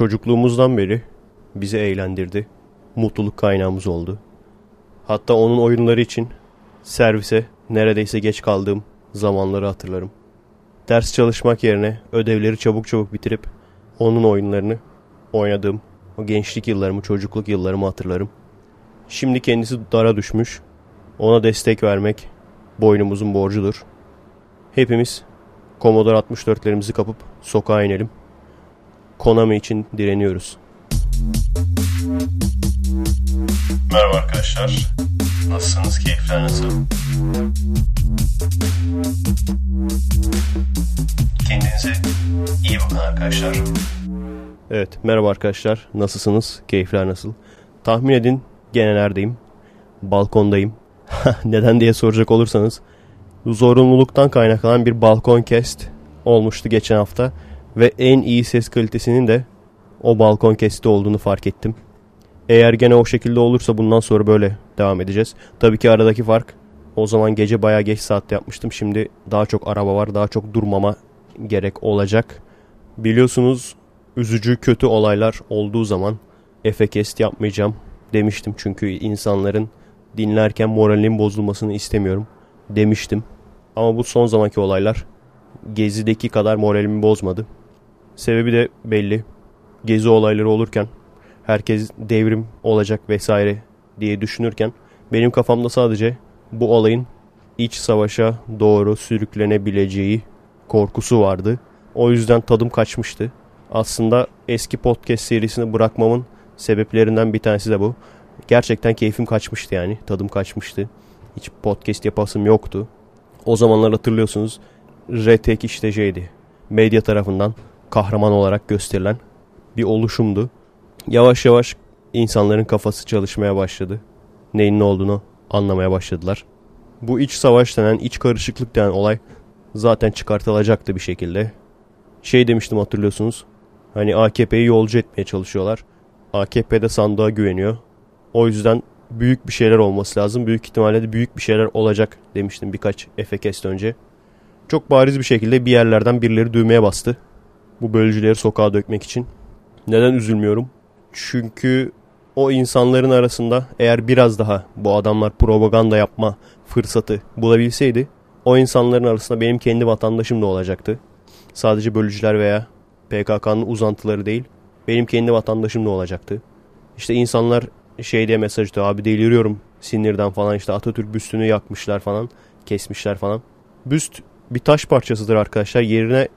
çocukluğumuzdan beri bizi eğlendirdi. Mutluluk kaynağımız oldu. Hatta onun oyunları için servise neredeyse geç kaldığım zamanları hatırlarım. Ders çalışmak yerine ödevleri çabuk çabuk bitirip onun oyunlarını oynadığım o gençlik yıllarımı, çocukluk yıllarımı hatırlarım. Şimdi kendisi dara düşmüş. Ona destek vermek boynumuzun borcudur. Hepimiz Commodore 64'lerimizi kapıp sokağa inelim. Konami için direniyoruz. Merhaba arkadaşlar. Nasılsınız? Keyifler nasıl? Kendinize iyi bakın arkadaşlar. Evet, merhaba arkadaşlar. Nasılsınız? Keyifler nasıl? Tahmin edin gene neredeyim? Balkondayım. Neden diye soracak olursanız zorunluluktan kaynaklanan bir balkon kest olmuştu geçen hafta ve en iyi ses kalitesinin de o balkon kesti olduğunu fark ettim. Eğer gene o şekilde olursa bundan sonra böyle devam edeceğiz. Tabii ki aradaki fark o zaman gece baya geç saatte yapmıştım. Şimdi daha çok araba var. Daha çok durmama gerek olacak. Biliyorsunuz üzücü kötü olaylar olduğu zaman Efekest yapmayacağım demiştim. Çünkü insanların dinlerken moralinin bozulmasını istemiyorum demiştim. Ama bu son zamanki olaylar Gezi'deki kadar moralimi bozmadı. Sebebi de belli. Gezi olayları olurken herkes devrim olacak vesaire diye düşünürken benim kafamda sadece bu olayın iç savaşa doğru sürüklenebileceği korkusu vardı. O yüzden tadım kaçmıştı. Aslında eski podcast serisini bırakmamın sebeplerinden bir tanesi de bu. Gerçekten keyfim kaçmıştı yani. Tadım kaçmıştı. Hiç podcast yapasım yoktu. O zamanlar hatırlıyorsunuz Retek işte şeydi. Medya tarafından kahraman olarak gösterilen bir oluşumdu. Yavaş yavaş insanların kafası çalışmaya başladı. Neyin ne olduğunu anlamaya başladılar. Bu iç savaş denen, iç karışıklık denen olay zaten çıkartılacaktı bir şekilde. Şey demiştim hatırlıyorsunuz. Hani AKP'yi yolcu etmeye çalışıyorlar. AKP de sandığa güveniyor. O yüzden büyük bir şeyler olması lazım. Büyük ihtimalle de büyük bir şeyler olacak demiştim birkaç Efekest önce. Çok bariz bir şekilde bir yerlerden birileri düğmeye bastı. Bu bölücüleri sokağa dökmek için. Neden üzülmüyorum? Çünkü o insanların arasında eğer biraz daha bu adamlar propaganda yapma fırsatı bulabilseydi o insanların arasında benim kendi vatandaşım da olacaktı. Sadece bölücüler veya PKK'nın uzantıları değil benim kendi vatandaşım da olacaktı. İşte insanlar şey diye mesaj atıyor abi deliriyorum sinirden falan işte Atatürk büstünü yakmışlar falan kesmişler falan. Büst bir taş parçasıdır arkadaşlar yerine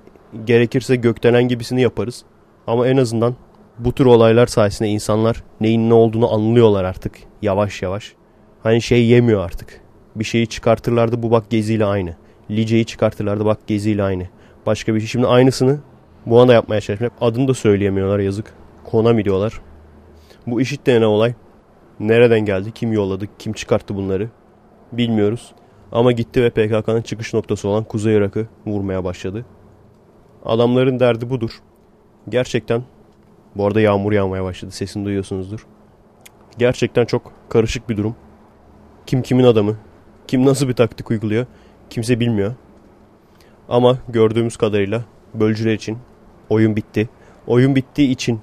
gerekirse gökdelen gibisini yaparız. Ama en azından bu tür olaylar sayesinde insanlar neyin ne olduğunu anlıyorlar artık yavaş yavaş. Hani şey yemiyor artık. Bir şeyi çıkartırlardı bu bak geziyle aynı. Lice'yi çıkartırlardı bak geziyle aynı. Başka bir şey. Şimdi aynısını bu anda yapmaya çalışıyorum. Adını da söyleyemiyorlar yazık. Konami diyorlar. Bu işit denen olay nereden geldi, kim yolladı, kim çıkarttı bunları bilmiyoruz. Ama gitti ve PKK'nın çıkış noktası olan Kuzey Irak'ı vurmaya başladı. Adamların derdi budur. Gerçekten bu arada yağmur yağmaya başladı. Sesini duyuyorsunuzdur. Gerçekten çok karışık bir durum. Kim kimin adamı, kim nasıl bir taktik uyguluyor kimse bilmiyor. Ama gördüğümüz kadarıyla bölücüler için oyun bitti. Oyun bittiği için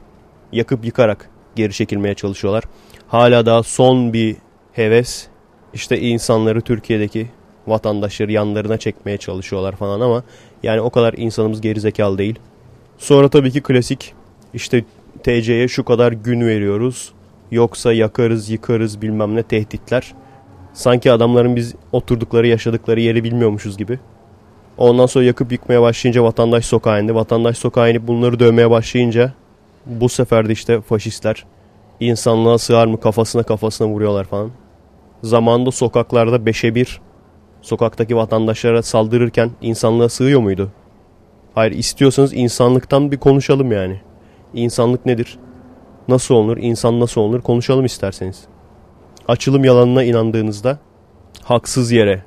yakıp yıkarak geri çekilmeye çalışıyorlar. Hala daha son bir heves işte insanları Türkiye'deki vatandaşları yanlarına çekmeye çalışıyorlar falan ama yani o kadar insanımız gerizekalı değil. Sonra tabii ki klasik işte TC'ye şu kadar gün veriyoruz. Yoksa yakarız yıkarız bilmem ne tehditler. Sanki adamların biz oturdukları yaşadıkları yeri bilmiyormuşuz gibi. Ondan sonra yakıp yıkmaya başlayınca vatandaş sokağa indi. Vatandaş sokağa inip bunları dövmeye başlayınca bu sefer de işte faşistler insanlığa sığar mı kafasına kafasına vuruyorlar falan. Zamanında sokaklarda beşe bir sokaktaki vatandaşlara saldırırken insanlığa sığıyor muydu? Hayır istiyorsanız insanlıktan bir konuşalım yani. İnsanlık nedir? Nasıl olunur? İnsan nasıl olunur? Konuşalım isterseniz. Açılım yalanına inandığınızda haksız yere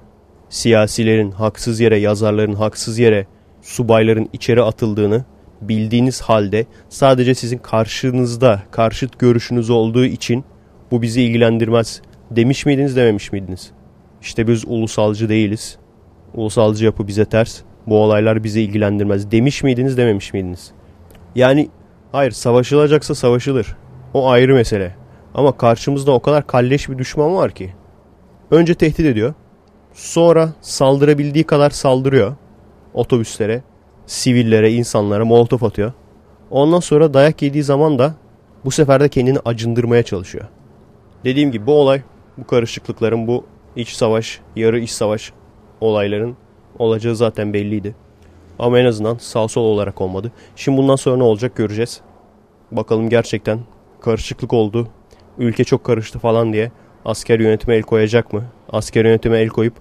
siyasilerin, haksız yere yazarların, haksız yere subayların içeri atıldığını bildiğiniz halde sadece sizin karşınızda karşıt görüşünüz olduğu için bu bizi ilgilendirmez demiş miydiniz dememiş miydiniz? İşte biz ulusalcı değiliz. Ulusalcı yapı bize ters. Bu olaylar bizi ilgilendirmez demiş miydiniz dememiş miydiniz? Yani Hayır savaşılacaksa savaşılır. O ayrı mesele. Ama karşımızda o kadar kalleş bir düşman var ki. Önce tehdit ediyor. Sonra saldırabildiği kadar saldırıyor. Otobüslere, sivillere, insanlara molotof atıyor. Ondan sonra dayak yediği zaman da bu sefer de kendini acındırmaya çalışıyor. Dediğim gibi bu olay, bu karışıklıkların, bu iç savaş, yarı iç savaş olayların olacağı zaten belliydi. Ama en azından sağ sol olarak olmadı. Şimdi bundan sonra ne olacak göreceğiz. Bakalım gerçekten karışıklık oldu. Ülke çok karıştı falan diye asker yönetime el koyacak mı? Asker yönetime el koyup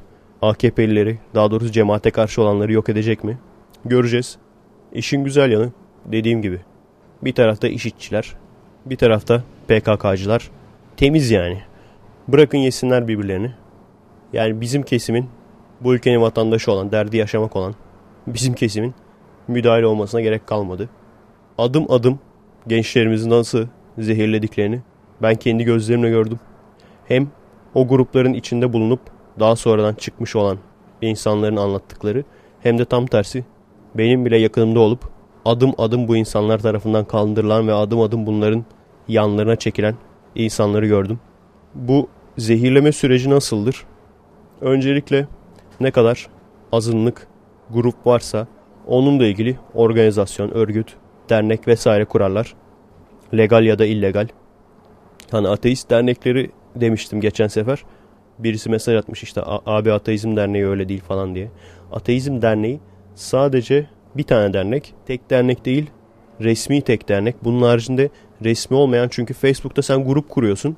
AKP'lileri daha doğrusu cemaate karşı olanları yok edecek mi? Göreceğiz. İşin güzel yanı dediğim gibi. Bir tarafta işitçiler, bir tarafta PKK'cılar. Temiz yani. Bırakın yesinler birbirlerini. Yani bizim kesimin bu ülkenin vatandaşı olan, derdi yaşamak olan bizim kesimin müdahale olmasına gerek kalmadı. Adım adım gençlerimizi nasıl zehirlediklerini ben kendi gözlerimle gördüm. Hem o grupların içinde bulunup daha sonradan çıkmış olan insanların anlattıkları hem de tam tersi benim bile yakınımda olup adım adım bu insanlar tarafından kaldırılan ve adım adım bunların yanlarına çekilen insanları gördüm. Bu zehirleme süreci nasıldır? Öncelikle ne kadar azınlık grup varsa onunla ilgili organizasyon, örgüt, dernek vesaire kurarlar. Legal ya da illegal. Hani ateist dernekleri demiştim geçen sefer. Birisi mesaj atmış işte abi ateizm derneği öyle değil falan diye. Ateizm derneği sadece bir tane dernek. Tek dernek değil resmi tek dernek. Bunun haricinde resmi olmayan çünkü Facebook'ta sen grup kuruyorsun.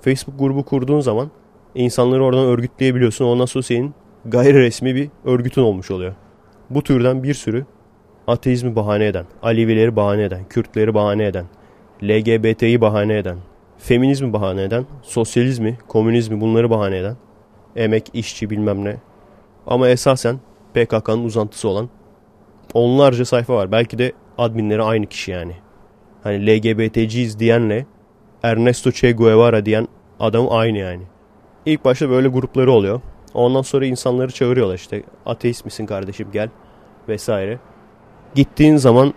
Facebook grubu kurduğun zaman insanları oradan örgütleyebiliyorsun. Ondan sonra senin gayri resmi bir örgütün olmuş oluyor. Bu türden bir sürü ateizmi bahane eden, Alevileri bahane eden, Kürtleri bahane eden, LGBT'yi bahane eden, feminizmi bahane eden, sosyalizmi, komünizmi bunları bahane eden, emek, işçi bilmem ne. Ama esasen PKK'nın uzantısı olan onlarca sayfa var. Belki de adminleri aynı kişi yani. Hani LGBT'ciyiz diyenle Ernesto Che Guevara diyen adam aynı yani. İlk başta böyle grupları oluyor. Ondan sonra insanları çağırıyorlar işte ateist misin kardeşim gel vesaire. Gittiğin zaman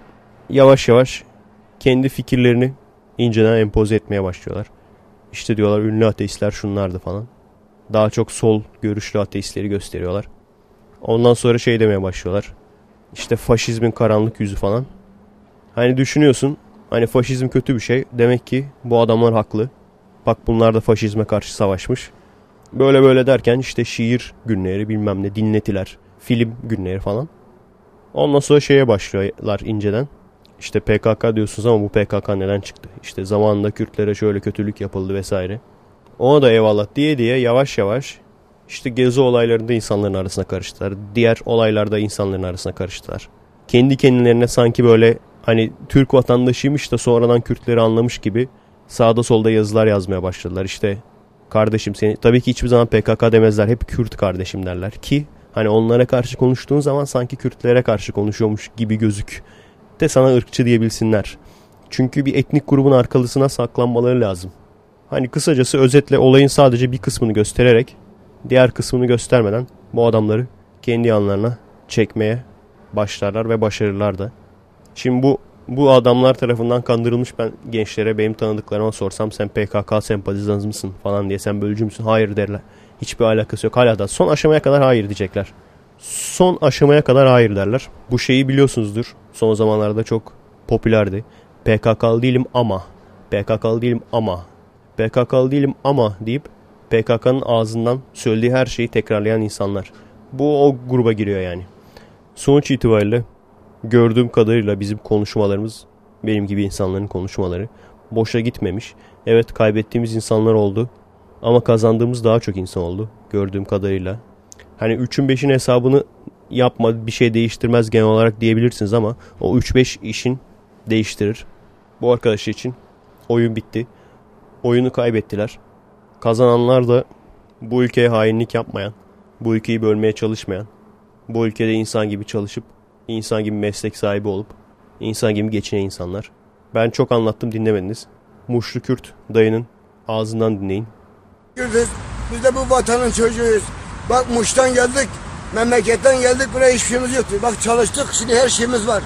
yavaş yavaş kendi fikirlerini inceden empoze etmeye başlıyorlar. İşte diyorlar ünlü ateistler şunlardı falan. Daha çok sol görüşlü ateistleri gösteriyorlar. Ondan sonra şey demeye başlıyorlar. İşte faşizmin karanlık yüzü falan. Hani düşünüyorsun hani faşizm kötü bir şey. Demek ki bu adamlar haklı. Bak bunlar da faşizme karşı savaşmış. Böyle böyle derken işte şiir günleri bilmem ne dinletiler. Film günleri falan. Ondan sonra şeye başlıyorlar inceden. İşte PKK diyorsunuz ama bu PKK neden çıktı? İşte zamanında Kürtlere şöyle kötülük yapıldı vesaire. Ona da eyvallah diye diye yavaş yavaş işte gezi olaylarında insanların arasına karıştılar. Diğer olaylarda insanların arasına karıştılar. Kendi kendilerine sanki böyle hani Türk vatandaşıymış da sonradan Kürtleri anlamış gibi sağda solda yazılar yazmaya başladılar. İşte kardeşim seni tabii ki hiçbir zaman PKK demezler. Hep Kürt kardeşim derler ki hani onlara karşı konuştuğun zaman sanki Kürtlere karşı konuşuyormuş gibi gözük de sana ırkçı diyebilsinler. Çünkü bir etnik grubun arkalısına saklanmaları lazım. Hani kısacası özetle olayın sadece bir kısmını göstererek diğer kısmını göstermeden bu adamları kendi yanlarına çekmeye başlarlar ve başarırlar da. Şimdi bu bu adamlar tarafından kandırılmış ben gençlere benim tanıdıklarıma sorsam sen PKK sempatizanı mısın falan diye sen bölücü müsün? Hayır derler. Hiçbir alakası yok. Hala da son aşamaya kadar hayır diyecekler. Son aşamaya kadar hayır derler. Bu şeyi biliyorsunuzdur. Son zamanlarda çok popülerdi. PKK'lı değilim ama. PKK'lı değilim ama. PKK'lı değilim ama deyip PKK'nın ağzından söylediği her şeyi tekrarlayan insanlar. Bu o gruba giriyor yani. Sonuç itibariyle gördüğüm kadarıyla bizim konuşmalarımız, benim gibi insanların konuşmaları boşa gitmemiş. Evet kaybettiğimiz insanlar oldu ama kazandığımız daha çok insan oldu gördüğüm kadarıyla. Hani 3'ün 5'in hesabını yapma bir şey değiştirmez genel olarak diyebilirsiniz ama o 3-5 işin değiştirir. Bu arkadaş için oyun bitti. Oyunu kaybettiler. Kazananlar da bu ülkeye hainlik yapmayan, bu ülkeyi bölmeye çalışmayan, bu ülkede insan gibi çalışıp, insan gibi meslek sahibi olup, insan gibi geçinen insanlar. Ben çok anlattım dinlemediniz. Muşlu Kürt dayının ağzından dinleyin. Biz de bu vatanın çocuğuyuz. Bak Muş'tan geldik, memleketten geldik buraya hiçbir şeyimiz. Bak çalıştık şimdi her şeyimiz var.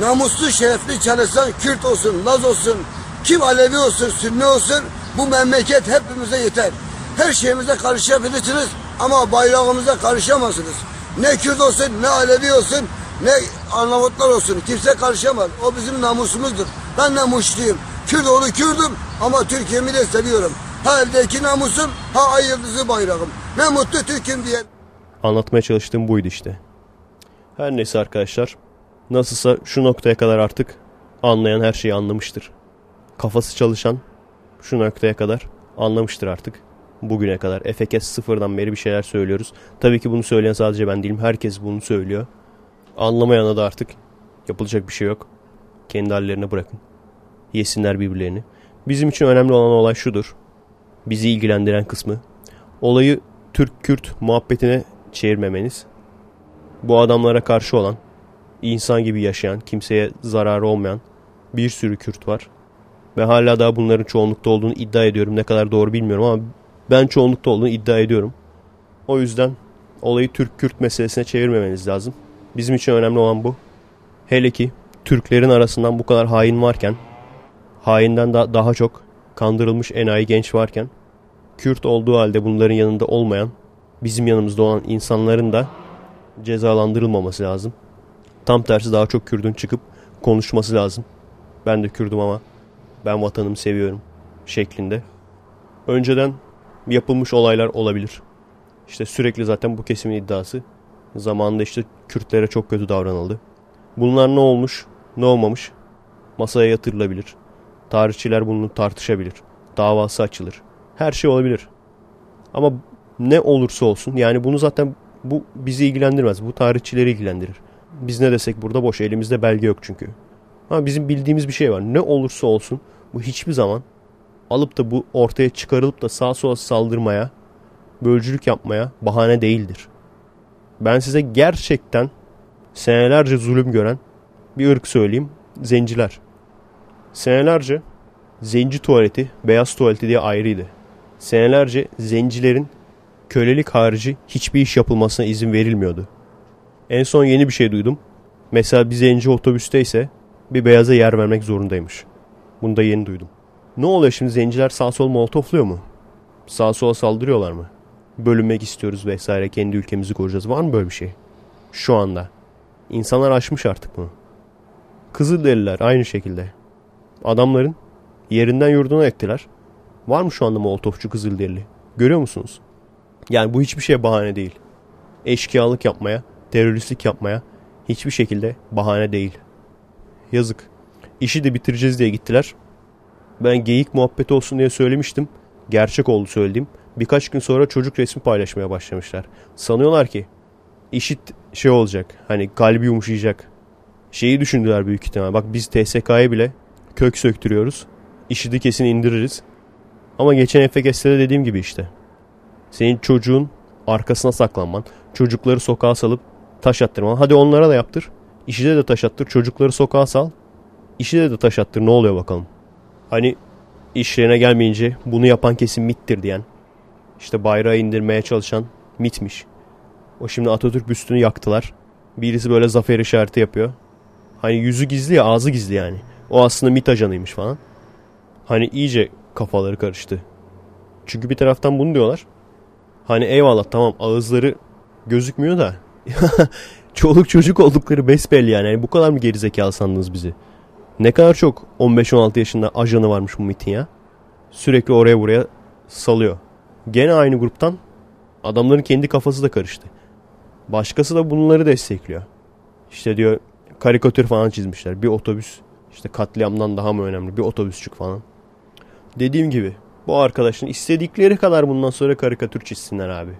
namuslu şerefli çalışan Kürt olsun, Laz olsun, kim Alevi olsun, Sünni olsun bu memleket hepimize yeter. Her şeyimize karışabilirsiniz ama bayrağımıza karışamazsınız. Ne Kürt olsun, ne Alevi olsun, ne Arnavutlar olsun. Kimse karışamaz. O bizim namusumuzdur. Ben namusluyum. Kürt oğlu Kürdüm ama Türkiye'mi de seviyorum. Ha eldeki namusum, ha ay yıldızı bayrağım. Ne mutlu Türk'üm diye. Anlatmaya çalıştığım buydu işte. Her neyse arkadaşlar. Nasılsa şu noktaya kadar artık anlayan her şeyi anlamıştır. Kafası çalışan şu noktaya kadar anlamıştır artık. Bugüne kadar. Efekes sıfırdan beri bir şeyler söylüyoruz. Tabii ki bunu söyleyen sadece ben değilim. Herkes bunu söylüyor. Anlamayana da artık yapılacak bir şey yok. Kendi hallerine bırakın. Yesinler birbirlerini. Bizim için önemli olan olay şudur. Bizi ilgilendiren kısmı. Olayı Türk-Kürt muhabbetine çevirmemeniz. Bu adamlara karşı olan, insan gibi yaşayan, kimseye zararı olmayan bir sürü Kürt var. Ve hala daha bunların çoğunlukta olduğunu iddia ediyorum. Ne kadar doğru bilmiyorum ama ben çoğunlukta olduğunu iddia ediyorum. O yüzden olayı Türk-Kürt meselesine çevirmemeniz lazım. Bizim için önemli olan bu. Hele ki Türklerin arasından bu kadar hain varken, hainden da daha çok kandırılmış enayi genç varken, Kürt olduğu halde bunların yanında olmayan, bizim yanımızda olan insanların da cezalandırılmaması lazım. Tam tersi daha çok Kürdün çıkıp konuşması lazım. Ben de Kürdüm ama ben vatanımı seviyorum şeklinde. Önceden yapılmış olaylar olabilir. İşte sürekli zaten bu kesimin iddiası. Zamanında işte Kürtlere çok kötü davranıldı. Bunlar ne olmuş, ne olmamış masaya yatırılabilir. Tarihçiler bunu tartışabilir. Davası açılır. Her şey olabilir. Ama ne olursa olsun yani bunu zaten bu bizi ilgilendirmez. Bu tarihçileri ilgilendirir. Biz ne desek burada boş. Elimizde belge yok çünkü. Ama bizim bildiğimiz bir şey var. Ne olursa olsun bu hiçbir zaman alıp da bu ortaya çıkarılıp da sağa sola saldırmaya, bölücülük yapmaya bahane değildir. Ben size gerçekten senelerce zulüm gören bir ırk söyleyeyim. Zenciler. Senelerce zenci tuvaleti, beyaz tuvaleti diye ayrıydı. Senelerce zencilerin kölelik harici hiçbir iş yapılmasına izin verilmiyordu. En son yeni bir şey duydum. Mesela bir zenci otobüsteyse bir beyaza yer vermek zorundaymış. Bunu da yeni duydum. Ne oluyor şimdi zenciler sağ sol molotofluyor mu? Sağ sola saldırıyorlar mı? Bölünmek istiyoruz vesaire kendi ülkemizi koruyacağız. Var mı böyle bir şey? Şu anda. İnsanlar aşmış artık bunu. Kızılderililer aynı şekilde. Adamların yerinden yurduna ettiler. Var mı şu anda molotofçu Kızılderili? Görüyor musunuz? Yani bu hiçbir şeye bahane değil. Eşkıyalık yapmaya, teröristlik yapmaya hiçbir şekilde bahane değil. Yazık. İşi de bitireceğiz diye gittiler. Ben geyik muhabbeti olsun diye söylemiştim. Gerçek oldu söylediğim. Birkaç gün sonra çocuk resmi paylaşmaya başlamışlar. Sanıyorlar ki işit şey olacak. Hani kalbi yumuşayacak. Şeyi düşündüler büyük ihtimal. Bak biz TSK'ya bile kök söktürüyoruz. İşidi kesin indiririz. Ama geçen FGS'de dediğim gibi işte. Senin çocuğun arkasına saklanman, çocukları sokağa salıp taş attırman. Hadi onlara da yaptır. İşide de taş attır, çocukları sokağa sal. İşide de taş attır ne oluyor bakalım. Hani işlerine gelmeyince bunu yapan kesin mittir diyen. İşte bayrağı indirmeye çalışan mitmiş. O şimdi Atatürk büstünü yaktılar. Birisi böyle zafer işareti yapıyor. Hani yüzü gizli ya ağzı gizli yani. O aslında MIT ajanıymış falan. Hani iyice kafaları karıştı. Çünkü bir taraftan bunu diyorlar. Hani eyvallah tamam ağızları gözükmüyor da. Çoluk çocuk oldukları besbelli yani. yani. Bu kadar mı gerizekalı sandınız bizi? Ne kadar çok 15-16 yaşında ajanı varmış bu MIT'in ya. Sürekli oraya buraya salıyor. Gene aynı gruptan adamların kendi kafası da karıştı. Başkası da bunları destekliyor. İşte diyor karikatür falan çizmişler. Bir otobüs işte katliamdan daha mı önemli bir otobüsçük falan. Dediğim gibi bu arkadaşın istedikleri kadar bundan sonra karikatür çizsinler abi.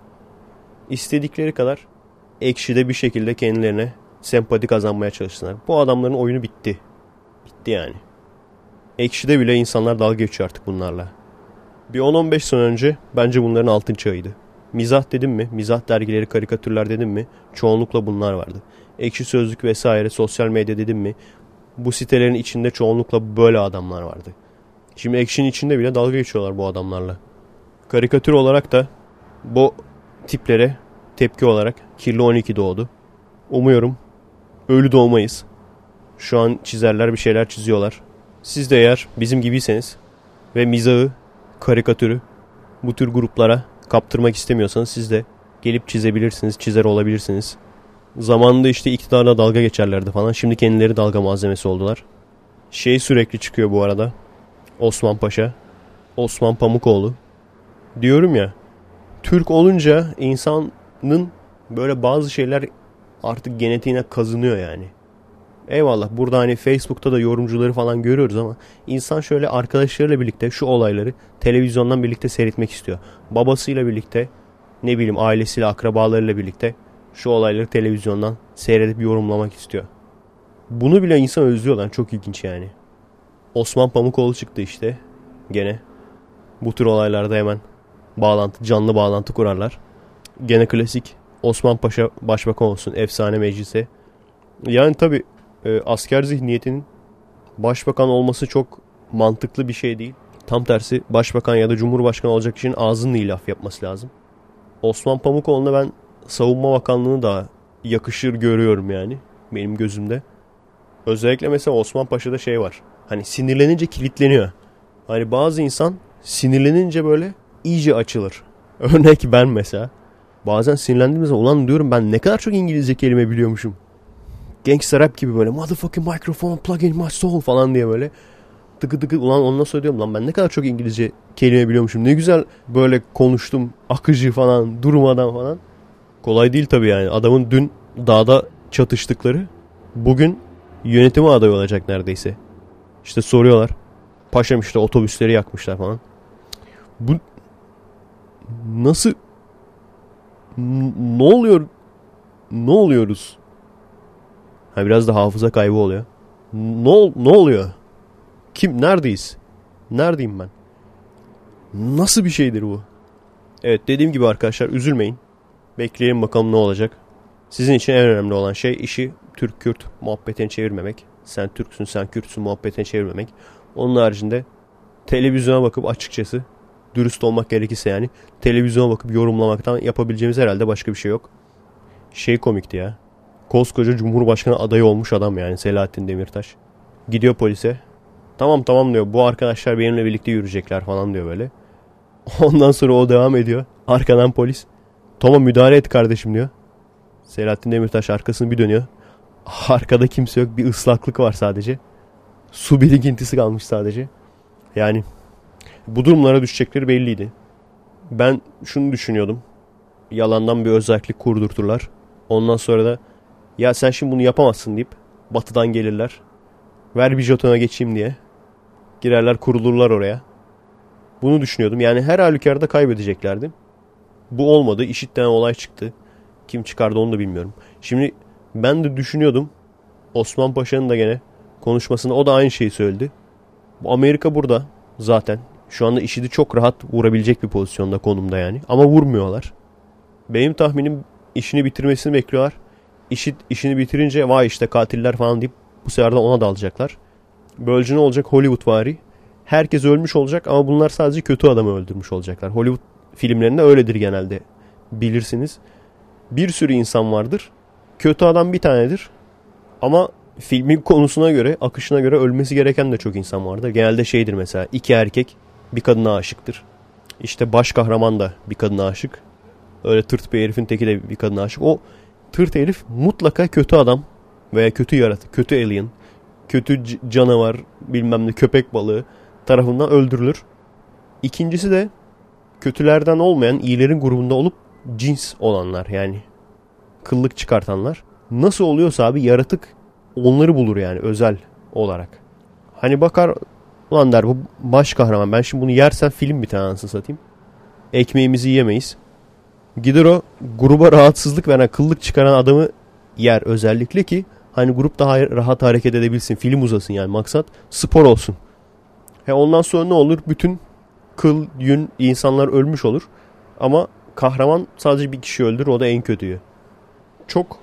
İstedikleri kadar ekşide bir şekilde kendilerine sempati kazanmaya çalışsınlar. Bu adamların oyunu bitti. Bitti yani. Ekşide bile insanlar dalga geçiyor artık bunlarla. Bir 10-15 sene önce bence bunların altın çağıydı. Mizah dedim mi, mizah dergileri, karikatürler dedim mi çoğunlukla bunlar vardı. Ekşi sözlük vesaire, sosyal medya dedim mi bu sitelerin içinde çoğunlukla böyle adamlar vardı. Şimdi Ekşi'nin içinde bile dalga geçiyorlar bu adamlarla. Karikatür olarak da bu tiplere tepki olarak Kirli 12 doğdu. Umuyorum ölü doğmayız. Şu an çizerler bir şeyler çiziyorlar. Siz de eğer bizim gibiyseniz ve mizahı, karikatürü bu tür gruplara kaptırmak istemiyorsanız siz de gelip çizebilirsiniz, çizer olabilirsiniz. Zamanında işte iktidarla dalga geçerlerdi falan. Şimdi kendileri dalga malzemesi oldular. Şey sürekli çıkıyor bu arada. Osman Paşa. Osman Pamukoğlu. Diyorum ya. Türk olunca insanın böyle bazı şeyler artık genetiğine kazınıyor yani. Eyvallah burada hani Facebook'ta da yorumcuları falan görüyoruz ama insan şöyle arkadaşlarıyla birlikte şu olayları televizyondan birlikte seyretmek istiyor. Babasıyla birlikte ne bileyim ailesiyle akrabalarıyla birlikte şu olayları televizyondan seyredip yorumlamak istiyor. Bunu bile insan özlüyor lan çok ilginç yani. Osman Pamukoğlu çıktı işte gene. Bu tür olaylarda hemen bağlantı canlı bağlantı kurarlar. Gene klasik Osman Paşa başbakan olsun efsane meclise. Yani tabi e, asker zihniyetinin başbakan olması çok mantıklı bir şey değil. Tam tersi başbakan ya da cumhurbaşkanı olacak kişinin ağzının iyi laf yapması lazım. Osman Pamukoğlu'na ben savunma bakanlığını da yakışır görüyorum yani benim gözümde. Özellikle mesela Osman Paşa'da şey var. Hani sinirlenince kilitleniyor. Hani bazı insan sinirlenince böyle iyice açılır. Örnek ben mesela. Bazen sinirlendiğim zaman ulan diyorum ben ne kadar çok İngilizce kelime biliyormuşum. Gangster rap gibi böyle motherfucking microphone plug in my soul falan diye böyle tıkı tıkı ulan ondan sonra diyorum lan ben ne kadar çok İngilizce kelime biliyormuşum. Ne güzel böyle konuştum akıcı falan durmadan falan. Kolay değil tabii yani adamın dün dağda çatıştıkları bugün yönetime aday olacak neredeyse. İşte soruyorlar. Paşam işte otobüsleri yakmışlar falan. Bu nasıl ne oluyor ne oluyoruz? Ha biraz da hafıza kaybı oluyor. Ne, ne oluyor? Kim? Neredeyiz? Neredeyim ben? Nasıl bir şeydir bu? Evet dediğim gibi arkadaşlar üzülmeyin. Bekleyelim bakalım ne olacak. Sizin için en önemli olan şey işi Türk-Kürt muhabbetine çevirmemek. Sen Türksün sen Kürtsün muhabbetine çevirmemek. Onun haricinde televizyona bakıp açıkçası dürüst olmak gerekirse yani televizyona bakıp yorumlamaktan yapabileceğimiz herhalde başka bir şey yok. Şey komikti ya. Koskoca Cumhurbaşkanı adayı olmuş adam yani Selahattin Demirtaş. Gidiyor polise. Tamam tamam diyor bu arkadaşlar benimle birlikte yürüyecekler falan diyor böyle. Ondan sonra o devam ediyor. Arkadan polis. Tamam müdahale et kardeşim diyor. Selahattin Demirtaş arkasını bir dönüyor. Arkada kimse yok. Bir ıslaklık var sadece. Su birikintisi kalmış sadece. Yani bu durumlara düşecekleri belliydi. Ben şunu düşünüyordum. Yalandan bir özellik kurdurturlar. Ondan sonra da ya sen şimdi bunu yapamazsın deyip batıdan gelirler. Ver bir jetona geçeyim diye. Girerler kurulurlar oraya. Bunu düşünüyordum. Yani her halükarda kaybedeceklerdi. Bu olmadı. İşitten olay çıktı. Kim çıkardı onu da bilmiyorum. Şimdi ben de düşünüyordum. Osman Paşa'nın da gene konuşmasında o da aynı şeyi söyledi. Bu Amerika burada zaten. Şu anda IŞİD'i çok rahat vurabilecek bir pozisyonda konumda yani. Ama vurmuyorlar. Benim tahminim işini bitirmesini bekliyorlar. IŞİD işini bitirince vay işte katiller falan deyip bu sefer de ona dalacaklar. Böylece ne olacak? Hollywood vari. Herkes ölmüş olacak ama bunlar sadece kötü adamı öldürmüş olacaklar. Hollywood filmlerinde öyledir genelde. Bilirsiniz. Bir sürü insan vardır. Kötü adam bir tanedir. Ama filmin konusuna göre, akışına göre ölmesi gereken de çok insan vardır. Genelde şeydir mesela iki erkek bir kadına aşıktır. İşte baş kahraman da bir kadına aşık. Öyle tırt bir herifin teki de bir kadına aşık. O tırt herif mutlaka kötü adam veya kötü yaratık, kötü alien, kötü canavar, bilmem ne köpek balığı tarafından öldürülür. İkincisi de kötülerden olmayan iyilerin grubunda olup cins olanlar yani kıllık çıkartanlar. Nasıl oluyorsa abi yaratık onları bulur yani özel olarak. Hani bakar ulan der bu baş kahraman ben şimdi bunu yersem film bir tanesi satayım. Ekmeğimizi yemeyiz. Gider o gruba rahatsızlık veren kıllık çıkaran adamı yer özellikle ki hani grup daha rahat hareket edebilsin. Film uzasın yani maksat spor olsun. He ondan sonra ne olur? Bütün kıl, yün insanlar ölmüş olur. Ama kahraman sadece bir kişi öldür o da en kötüyü. Çok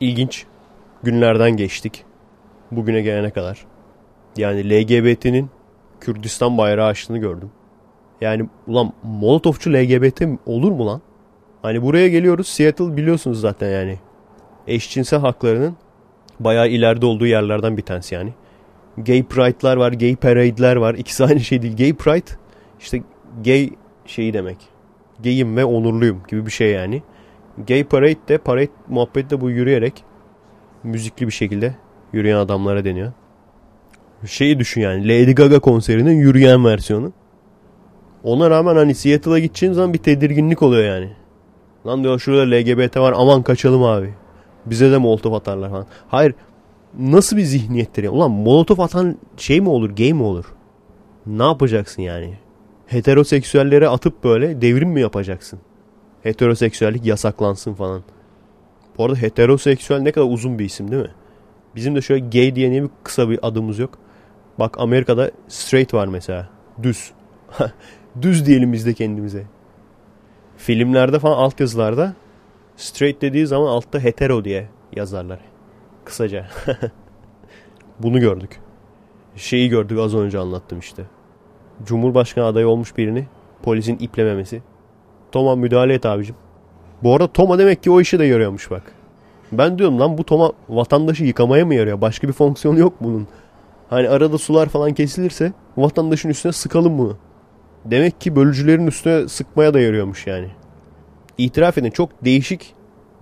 ilginç günlerden geçtik. Bugüne gelene kadar. Yani LGBT'nin Kürdistan bayrağı açtığını gördüm. Yani ulan Molotovçu LGBT olur mu lan? Hani buraya geliyoruz Seattle biliyorsunuz zaten yani. Eşcinsel haklarının Bayağı ileride olduğu yerlerden bir tanesi yani. Gay Pride'lar var, gay parade'ler var. İkisi aynı şey değil. Gay Pride işte gay şeyi demek. Gayim ve onurluyum gibi bir şey yani. Gay Parade de parade muhabbeti de bu yürüyerek müzikli bir şekilde yürüyen adamlara deniyor. Şeyi düşün yani Lady Gaga konserinin yürüyen versiyonu. Ona rağmen hani Seattle'a gideceğin zaman bir tedirginlik oluyor yani. Lan diyor şurada LGBT var aman kaçalım abi. Bize de molotof atarlar falan. Hayır nasıl bir zihniyettir ya? Ulan molotof atan şey mi olur gay mi olur? Ne yapacaksın yani? Heteroseksüellere atıp böyle devrim mi yapacaksın? Heteroseksüellik yasaklansın falan. Bu arada heteroseksüel ne kadar uzun bir isim değil mi? Bizim de şöyle gay diye niye bir kısa bir adımız yok? Bak Amerika'da straight var mesela. Düz. Düz diyelim biz de kendimize. Filmlerde falan altyazılarda straight dediği zaman altta hetero diye yazarlar. Kısaca. Bunu gördük. Şeyi gördük az önce anlattım işte. Cumhurbaşkanı adayı olmuş birini polisin iplememesi. Toma müdahale et abicim. Bu arada Toma demek ki o işi de yarıyormuş bak. Ben diyorum lan bu Toma vatandaşı yıkamaya mı yarıyor? Başka bir fonksiyonu yok bunun. Hani arada sular falan kesilirse vatandaşın üstüne sıkalım bunu. Demek ki bölücülerin üstüne sıkmaya da yarıyormuş yani. İtiraf edin çok değişik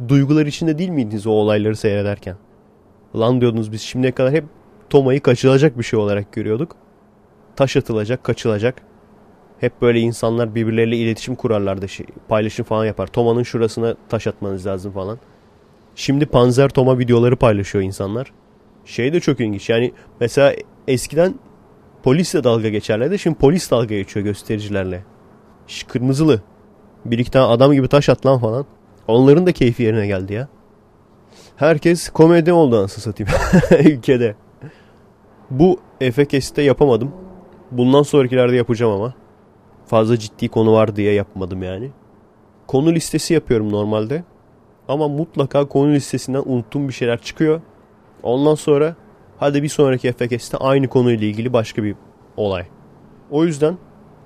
duygular içinde değil miydiniz o olayları seyrederken? Lan diyordunuz biz şimdiye kadar hep Toma'yı kaçılacak bir şey olarak görüyorduk. Taş atılacak, kaçılacak. Hep böyle insanlar birbirleriyle iletişim kurarlardı. Şey, paylaşım falan yapar. Toma'nın şurasına taş atmanız lazım falan. Şimdi Panzer Toma videoları paylaşıyor insanlar. Şey de çok ilginç. Yani mesela eskiden polisle dalga geçerlerdi. Şimdi polis dalga geçiyor göstericilerle. Şş, kırmızılı. Bir iki tane adam gibi taş at lan falan. Onların da keyfi yerine geldi ya. Herkes komedi oldu anasını satayım. Ülkede. Bu Efekes'te yapamadım. Bundan sonrakilerde yapacağım ama. Fazla ciddi konu var diye yapmadım yani. Konu listesi yapıyorum normalde. Ama mutlaka konu listesinden unuttuğum bir şeyler çıkıyor. Ondan sonra hadi bir sonraki Efekes'te aynı konuyla ilgili başka bir olay. O yüzden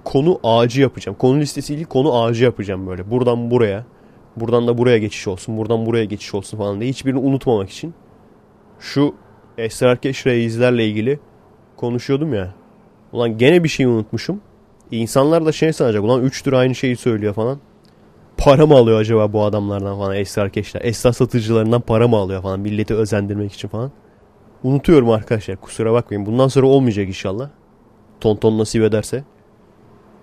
konu ağacı yapacağım. Konu listesiyle konu ağacı yapacağım böyle. Buradan buraya. Buradan da buraya geçiş olsun. Buradan buraya geçiş olsun falan diye. Hiçbirini unutmamak için. Şu Esrarkeş reislerle ilgili konuşuyordum ya. Ulan gene bir şey unutmuşum. İnsanlar da şey sanacak. Ulan 3 lira aynı şeyi söylüyor falan. Para mı alıyor acaba bu adamlardan falan esrarkeşler? Esrar satıcılarından para mı alıyor falan milleti özendirmek için falan. Unutuyorum arkadaşlar kusura bakmayın. Bundan sonra olmayacak inşallah. Tonton nasip ederse.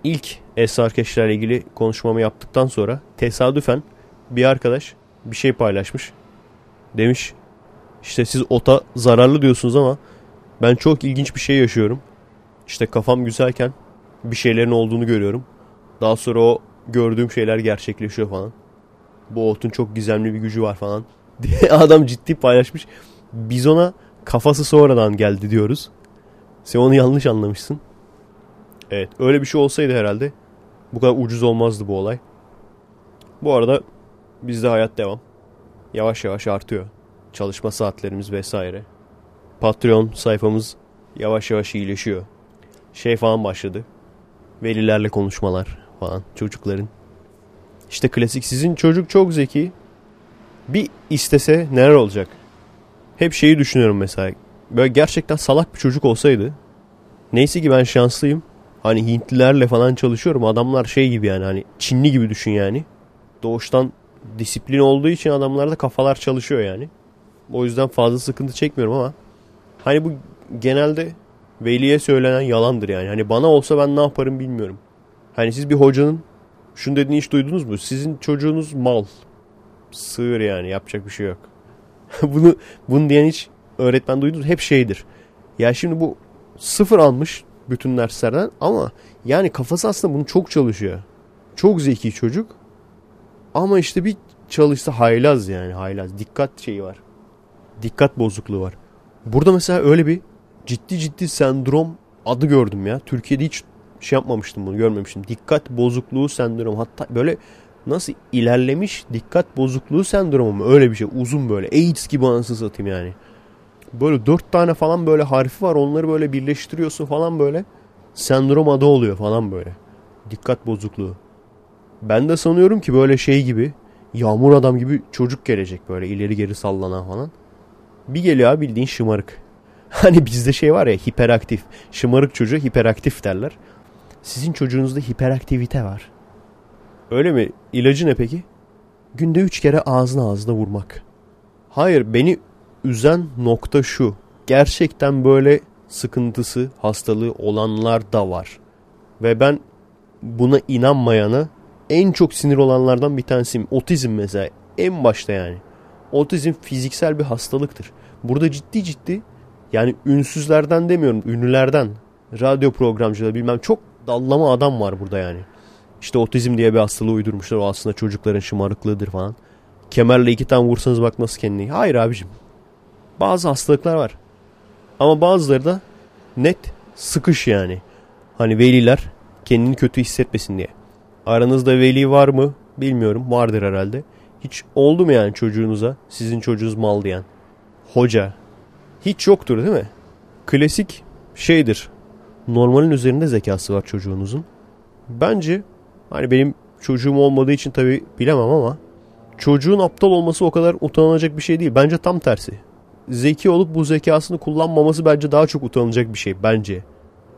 İlk esrarkeşlerle ilgili konuşmamı yaptıktan sonra tesadüfen bir arkadaş bir şey paylaşmış. Demiş işte siz ota zararlı diyorsunuz ama ben çok ilginç bir şey yaşıyorum. İşte kafam güzelken bir şeylerin olduğunu görüyorum. Daha sonra o gördüğüm şeyler gerçekleşiyor falan. Bu otun çok gizemli bir gücü var falan diye adam ciddi paylaşmış. Biz ona kafası sonradan geldi diyoruz. Sen onu yanlış anlamışsın. Evet öyle bir şey olsaydı herhalde bu kadar ucuz olmazdı bu olay. Bu arada bizde hayat devam. Yavaş yavaş artıyor. Çalışma saatlerimiz vesaire. Patreon sayfamız yavaş yavaş iyileşiyor. Şey falan başladı. Velilerle konuşmalar falan çocukların. İşte klasik sizin çocuk çok zeki. Bir istese neler olacak? Hep şeyi düşünüyorum mesela. Böyle gerçekten salak bir çocuk olsaydı. Neyse ki ben şanslıyım. Hani Hintlilerle falan çalışıyorum. Adamlar şey gibi yani hani Çinli gibi düşün yani. Doğuştan disiplin olduğu için adamlarda kafalar çalışıyor yani. O yüzden fazla sıkıntı çekmiyorum ama hani bu genelde veliye söylenen yalandır yani. Hani bana olsa ben ne yaparım bilmiyorum. Hani siz bir hocanın şunu dediğini hiç duydunuz mu? Sizin çocuğunuz mal. Sığır yani yapacak bir şey yok. bunu bunu diyen hiç öğretmen duydunuz hep şeydir. Ya şimdi bu sıfır almış bütün derslerden ama yani kafası aslında bunu çok çalışıyor. Çok zeki çocuk. Ama işte bir çalışsa haylaz yani haylaz. Dikkat şeyi var. Dikkat bozukluğu var. Burada mesela öyle bir ciddi ciddi sendrom adı gördüm ya. Türkiye'de hiç şey yapmamıştım bunu görmemiştim. Dikkat bozukluğu sendromu hatta böyle nasıl ilerlemiş dikkat bozukluğu sendromu mu öyle bir şey uzun böyle AIDS gibi anasını satayım yani. Böyle dört tane falan böyle harfi var onları böyle birleştiriyorsun falan böyle sendrom adı oluyor falan böyle. Dikkat bozukluğu. Ben de sanıyorum ki böyle şey gibi yağmur adam gibi çocuk gelecek böyle ileri geri sallanan falan. Bir geliyor abi bildiğin şımarık. Hani bizde şey var ya hiperaktif. Şımarık çocuğu hiperaktif derler. Sizin çocuğunuzda hiperaktivite var. Öyle mi? İlacı ne peki? Günde üç kere ağzına ağzına vurmak. Hayır beni üzen nokta şu. Gerçekten böyle sıkıntısı, hastalığı olanlar da var. Ve ben buna inanmayana en çok sinir olanlardan bir tanesiyim. Otizm mesela en başta yani. Otizm fiziksel bir hastalıktır. Burada ciddi ciddi yani ünsüzlerden demiyorum ünlülerden radyo programcıları bilmem çok dallama adam var burada yani. İşte otizm diye bir hastalığı uydurmuşlar. O aslında çocukların şımarıklığıdır falan. Kemerle iki tane vursanız bak nasıl kendini. Hayır abicim. Bazı hastalıklar var. Ama bazıları da net sıkış yani. Hani veliler kendini kötü hissetmesin diye. Aranızda veli var mı bilmiyorum. Vardır herhalde. Hiç oldu mu yani çocuğunuza sizin çocuğunuz mal diyen? Hoca. Hiç yoktur değil mi? Klasik şeydir. Normalin üzerinde zekası var çocuğunuzun. Bence hani benim çocuğum olmadığı için tabii bilemem ama çocuğun aptal olması o kadar utanılacak bir şey değil. Bence tam tersi. Zeki olup bu zekasını kullanmaması bence daha çok utanılacak bir şey bence.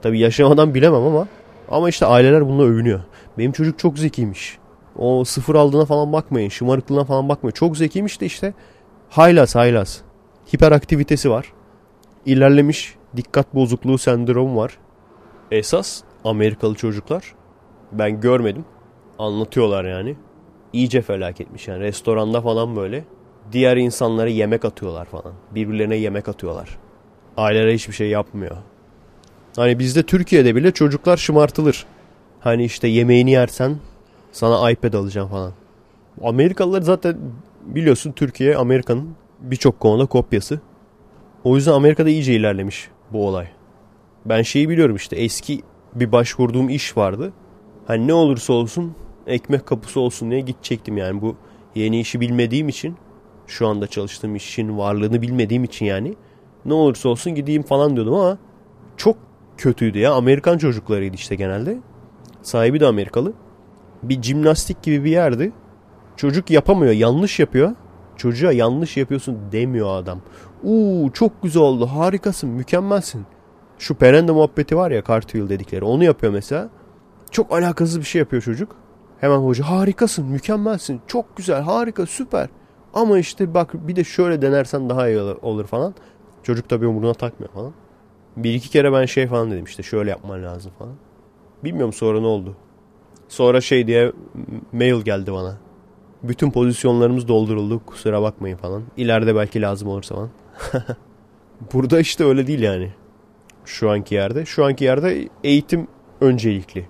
Tabii yaşamadan bilemem ama ama işte aileler bununla övünüyor. Benim çocuk çok zekiymiş. O sıfır aldığına falan bakmayın. Şımarıklığına falan bakmayın. Çok zekiymiş de işte haylaz haylaz. Hiperaktivitesi var. İlerlemiş dikkat bozukluğu sendromu var. Esas Amerikalı çocuklar ben görmedim. Anlatıyorlar yani. İyice felaketmiş yani. Restoranda falan böyle. Diğer insanlara yemek atıyorlar falan. Birbirlerine yemek atıyorlar. Aileler hiçbir şey yapmıyor. Hani bizde Türkiye'de bile çocuklar şımartılır. Hani işte yemeğini yersen sana iPad alacağım falan. Amerikalılar zaten biliyorsun Türkiye Amerika'nın birçok konuda kopyası. O yüzden Amerika'da iyice ilerlemiş bu olay. Ben şeyi biliyorum işte eski bir başvurduğum iş vardı. Hani ne olursa olsun ekmek kapısı olsun diye gidecektim yani bu yeni işi bilmediğim için şu anda çalıştığım işin varlığını bilmediğim için yani ne olursa olsun gideyim falan diyordum ama çok kötüydü ya. Amerikan çocuklarıydı işte genelde. Sahibi de Amerikalı. Bir jimnastik gibi bir yerdi. Çocuk yapamıyor, yanlış yapıyor. Çocuğa yanlış yapıyorsun demiyor adam. Uuu çok güzel oldu, harikasın, mükemmelsin. Şu perende muhabbeti var ya cartwheel dedikleri. Onu yapıyor mesela. Çok alakasız bir şey yapıyor çocuk. Hemen hoca harikasın, mükemmelsin, çok güzel, harika, süper. Ama işte bak bir de şöyle denersen daha iyi olur falan. Çocuk tabii umuruna takmıyor falan. Bir iki kere ben şey falan dedim işte şöyle yapman lazım falan. Bilmiyorum sonra ne oldu. Sonra şey diye mail geldi bana. Bütün pozisyonlarımız dolduruldu kusura bakmayın falan. İleride belki lazım olursa falan. Burada işte öyle değil yani. Şu anki yerde. Şu anki yerde eğitim öncelikli.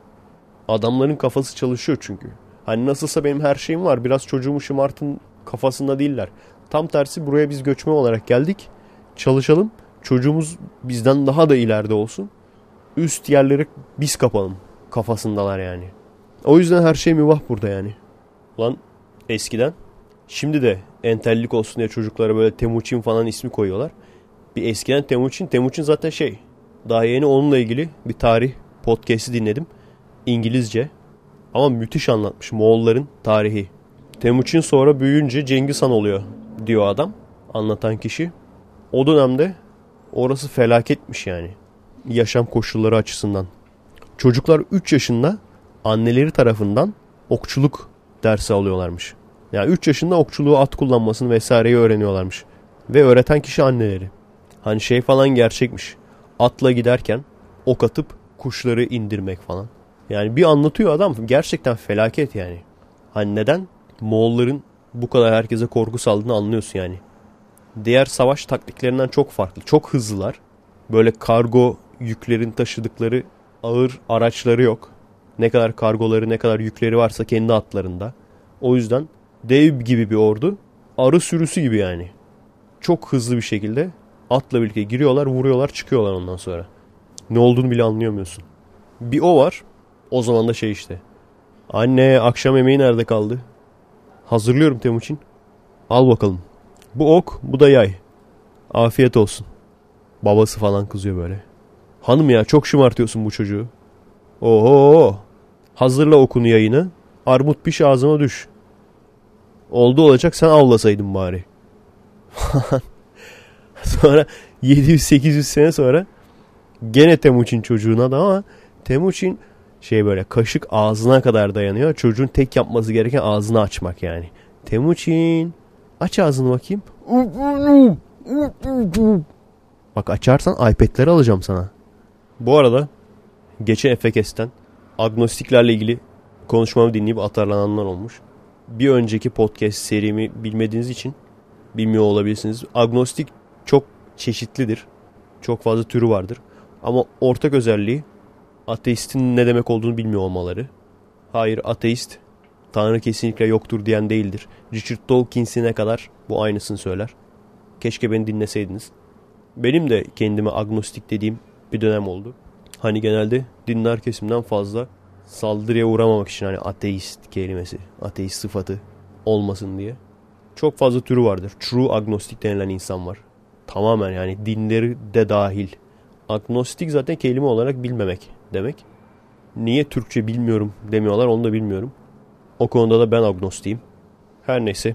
Adamların kafası çalışıyor çünkü. Hani nasılsa benim her şeyim var. Biraz çocuğumu şımartın kafasında değiller. Tam tersi buraya biz göçme olarak geldik. Çalışalım. Çocuğumuz bizden daha da ileride olsun. Üst yerleri biz kapalım kafasındalar yani. O yüzden her şey mübah burada yani. Lan eskiden şimdi de entellik olsun diye çocuklara böyle Temuçin falan ismi koyuyorlar. Bir eskiden Temuçin, Temuçin zaten şey daha yeni onunla ilgili bir tarih podcast'i dinledim. İngilizce. Ama müthiş anlatmış Moğolların tarihi. Temuçin sonra büyüyünce Cengiz Han oluyor diyor adam. Anlatan kişi. O dönemde orası felaketmiş yani. Yaşam koşulları açısından. Çocuklar 3 yaşında anneleri tarafından okçuluk dersi alıyorlarmış. Yani 3 yaşında okçuluğu at kullanmasını vesaireyi öğreniyorlarmış. Ve öğreten kişi anneleri. Hani şey falan gerçekmiş. Atla giderken ok atıp kuşları indirmek falan. Yani bir anlatıyor adam gerçekten felaket yani. Hani neden? Moğolların bu kadar herkese korku saldığını anlıyorsun yani. Diğer savaş taktiklerinden çok farklı. Çok hızlılar. Böyle kargo yüklerin taşıdıkları ağır araçları yok. Ne kadar kargoları ne kadar yükleri varsa kendi atlarında. O yüzden dev gibi bir ordu. Arı sürüsü gibi yani. Çok hızlı bir şekilde atla birlikte giriyorlar vuruyorlar çıkıyorlar ondan sonra. Ne olduğunu bile anlayamıyorsun. Bir o var. O zaman da şey işte. Anne akşam yemeği nerede kaldı? Hazırlıyorum Temuçin. Al bakalım. Bu ok bu da yay. Afiyet olsun. Babası falan kızıyor böyle. Hanım ya çok şımartıyorsun bu çocuğu. Oho. Hazırla okunu yayını. Armut piş ağzıma düş. Oldu olacak sen avlasaydın bari. Sonra 700-800 sene sonra gene Temuçin çocuğuna da ama Temuçin şey böyle kaşık ağzına kadar dayanıyor. Çocuğun tek yapması gereken ağzını açmak yani. Temuçin aç ağzını bakayım. Bak açarsan iPad'leri alacağım sana. Bu arada geçen Efekes'ten agnostiklerle ilgili konuşmamı dinleyip atarlananlar olmuş. Bir önceki podcast serimi bilmediğiniz için bilmiyor olabilirsiniz. Agnostik çok çeşitlidir. Çok fazla türü vardır. Ama ortak özelliği ateistin ne demek olduğunu bilmiyor olmaları. Hayır ateist Tanrı kesinlikle yoktur diyen değildir. Richard Dawkins'ine kadar bu aynısını söyler. Keşke beni dinleseydiniz. Benim de kendime agnostik dediğim bir dönem oldu. Hani genelde dinler kesimden fazla saldırıya uğramamak için hani ateist kelimesi, ateist sıfatı olmasın diye. Çok fazla türü vardır. True agnostik denilen insan var. Tamamen yani dinleri de dahil. Agnostik zaten kelime olarak bilmemek demek. Niye Türkçe bilmiyorum demiyorlar onu da bilmiyorum. O konuda da ben agnostiyim. Her neyse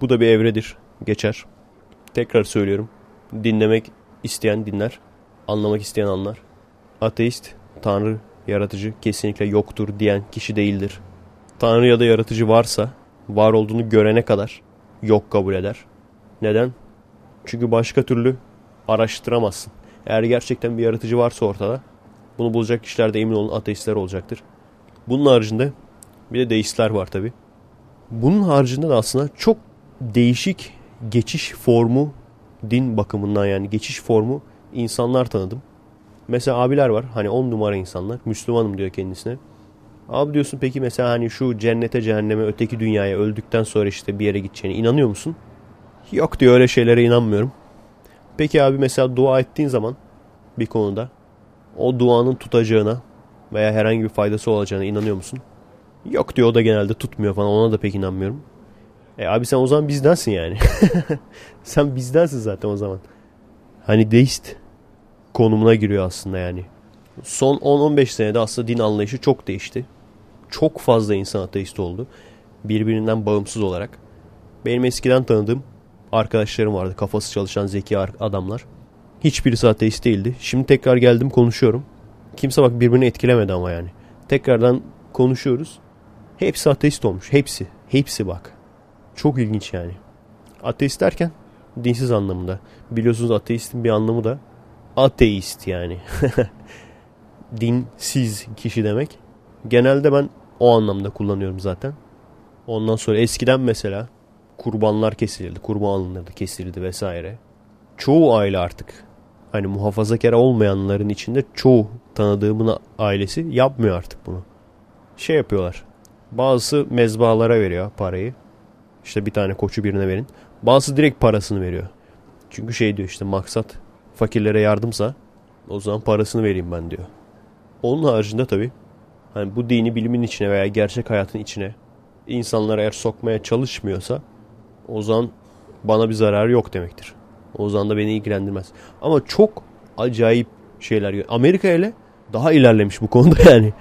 bu da bir evredir. Geçer. Tekrar söylüyorum. Dinlemek isteyen dinler. Anlamak isteyen anlar. Ateist, Tanrı, yaratıcı kesinlikle yoktur diyen kişi değildir. Tanrı ya da yaratıcı varsa var olduğunu görene kadar yok kabul eder. Neden? Çünkü başka türlü araştıramazsın. Eğer gerçekten bir yaratıcı varsa ortada bunu bulacak kişiler de emin olun ateistler olacaktır. Bunun haricinde bir de deistler var tabi. Bunun haricinde de aslında çok değişik geçiş formu din bakımından yani geçiş formu insanlar tanıdım. Mesela abiler var hani on numara insanlar Müslümanım diyor kendisine. Abi diyorsun peki mesela hani şu cennete cehenneme öteki dünyaya öldükten sonra işte bir yere gideceğine inanıyor musun? Yok diyor öyle şeylere inanmıyorum. Peki abi mesela dua ettiğin zaman bir konuda o duanın tutacağına veya herhangi bir faydası olacağına inanıyor musun? Yok diyor o da genelde tutmuyor falan ona da pek inanmıyorum. E abi sen o zaman bizdensin yani. sen bizdensin zaten o zaman. Hani deist konumuna giriyor aslında yani. Son 10-15 senede aslında din anlayışı çok değişti. Çok fazla insan ateist oldu. Birbirinden bağımsız olarak. Benim eskiden tanıdığım arkadaşlarım vardı. Kafası çalışan zeki adamlar. Hiçbirisi ateist değildi. Şimdi tekrar geldim konuşuyorum. Kimse bak birbirini etkilemedi ama yani. Tekrardan konuşuyoruz. Hepsi ateist olmuş. Hepsi. Hepsi bak. Çok ilginç yani. Ateist derken dinsiz anlamında. Biliyorsunuz ateistin bir anlamı da ateist yani. Dinsiz kişi demek. Genelde ben o anlamda kullanıyorum zaten. Ondan sonra eskiden mesela kurbanlar kesilirdi, kurban alınırdı, kesilirdi vesaire. Çoğu aile artık hani muhafazakar olmayanların içinde çoğu tanıdığımın ailesi yapmıyor artık bunu. Şey yapıyorlar. Bazısı mezbalara veriyor parayı. İşte bir tane koçu birine verin. Bazısı direkt parasını veriyor. Çünkü şey diyor işte maksat fakirlere yardımsa o zaman parasını vereyim ben diyor. Onun haricinde tabii hani bu dini bilimin içine veya gerçek hayatın içine insanlar eğer sokmaya çalışmıyorsa o zaman bana bir zarar yok demektir. O zaman da beni ilgilendirmez. Ama çok acayip şeyler. Amerika ile daha ilerlemiş bu konuda yani.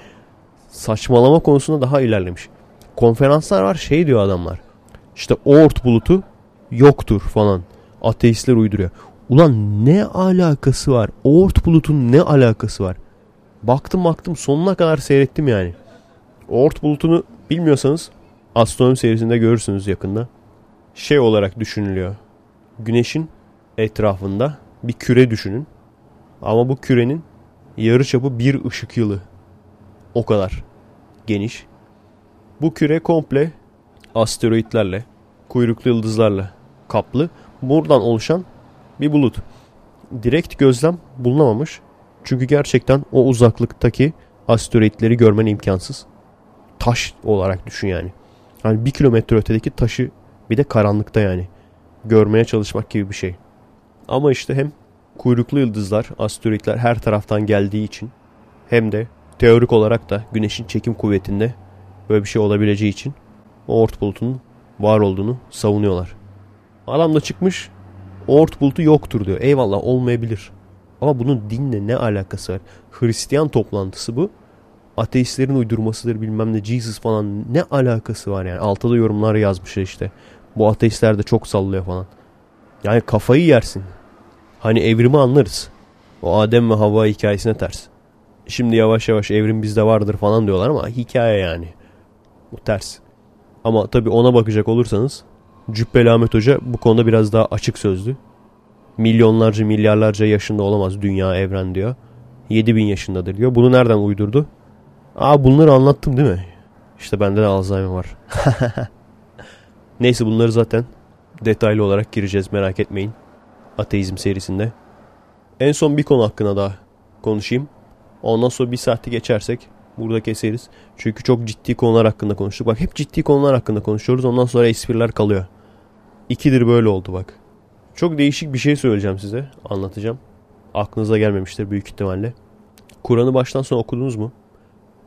Saçmalama konusunda daha ilerlemiş. Konferanslar var şey diyor adamlar. İşte Oort bulutu yoktur falan. Ateistler uyduruyor. Ulan ne alakası var? Oort bulutun ne alakası var? Baktım baktım sonuna kadar seyrettim yani. Oort bulutunu bilmiyorsanız astronomi serisinde görürsünüz yakında. Şey olarak düşünülüyor. Güneşin etrafında bir küre düşünün. Ama bu kürenin yarı çapı bir ışık yılı. O kadar geniş. Bu küre komple asteroitlerle, kuyruklu yıldızlarla kaplı. Buradan oluşan bir bulut. Direkt gözlem bulunamamış. Çünkü gerçekten o uzaklıktaki asteroitleri görmen imkansız. Taş olarak düşün yani. Yani bir kilometre ötedeki taşı bir de karanlıkta yani. Görmeye çalışmak gibi bir şey. Ama işte hem kuyruklu yıldızlar, asteroitler her taraftan geldiği için hem de teorik olarak da güneşin çekim kuvvetinde böyle bir şey olabileceği için Oort bulutunun var olduğunu savunuyorlar. Adam da çıkmış Oort bulutu yoktur diyor. Eyvallah olmayabilir. Ama bunun dinle ne alakası var? Hristiyan toplantısı bu. Ateistlerin uydurmasıdır bilmem ne Jesus falan ne alakası var yani. Altta da yorumlar yazmışlar işte. Bu ateistler de çok sallıyor falan. Yani kafayı yersin. Hani evrimi anlarız. O Adem ve Havva hikayesine ters. Şimdi yavaş yavaş evrim bizde vardır falan diyorlar ama hikaye yani. Bu ters. Ama tabii ona bakacak olursanız Cübbeli Ahmet Hoca bu konuda biraz daha açık sözlü. Milyonlarca milyarlarca yaşında olamaz dünya evren diyor. 7000 yaşındadır diyor. Bunu nereden uydurdu? Aa bunları anlattım değil mi? İşte bende de Alzheimer var. Neyse bunları zaten detaylı olarak gireceğiz merak etmeyin. Ateizm serisinde. En son bir konu hakkında daha konuşayım. Ondan sonra bir saati geçersek burada keseriz. Çünkü çok ciddi konular hakkında konuştuk. Bak hep ciddi konular hakkında konuşuyoruz. Ondan sonra espriler kalıyor. İkidir böyle oldu bak. Çok değişik bir şey söyleyeceğim size. Anlatacağım. Aklınıza gelmemiştir büyük ihtimalle. Kur'an'ı baştan sona okudunuz mu?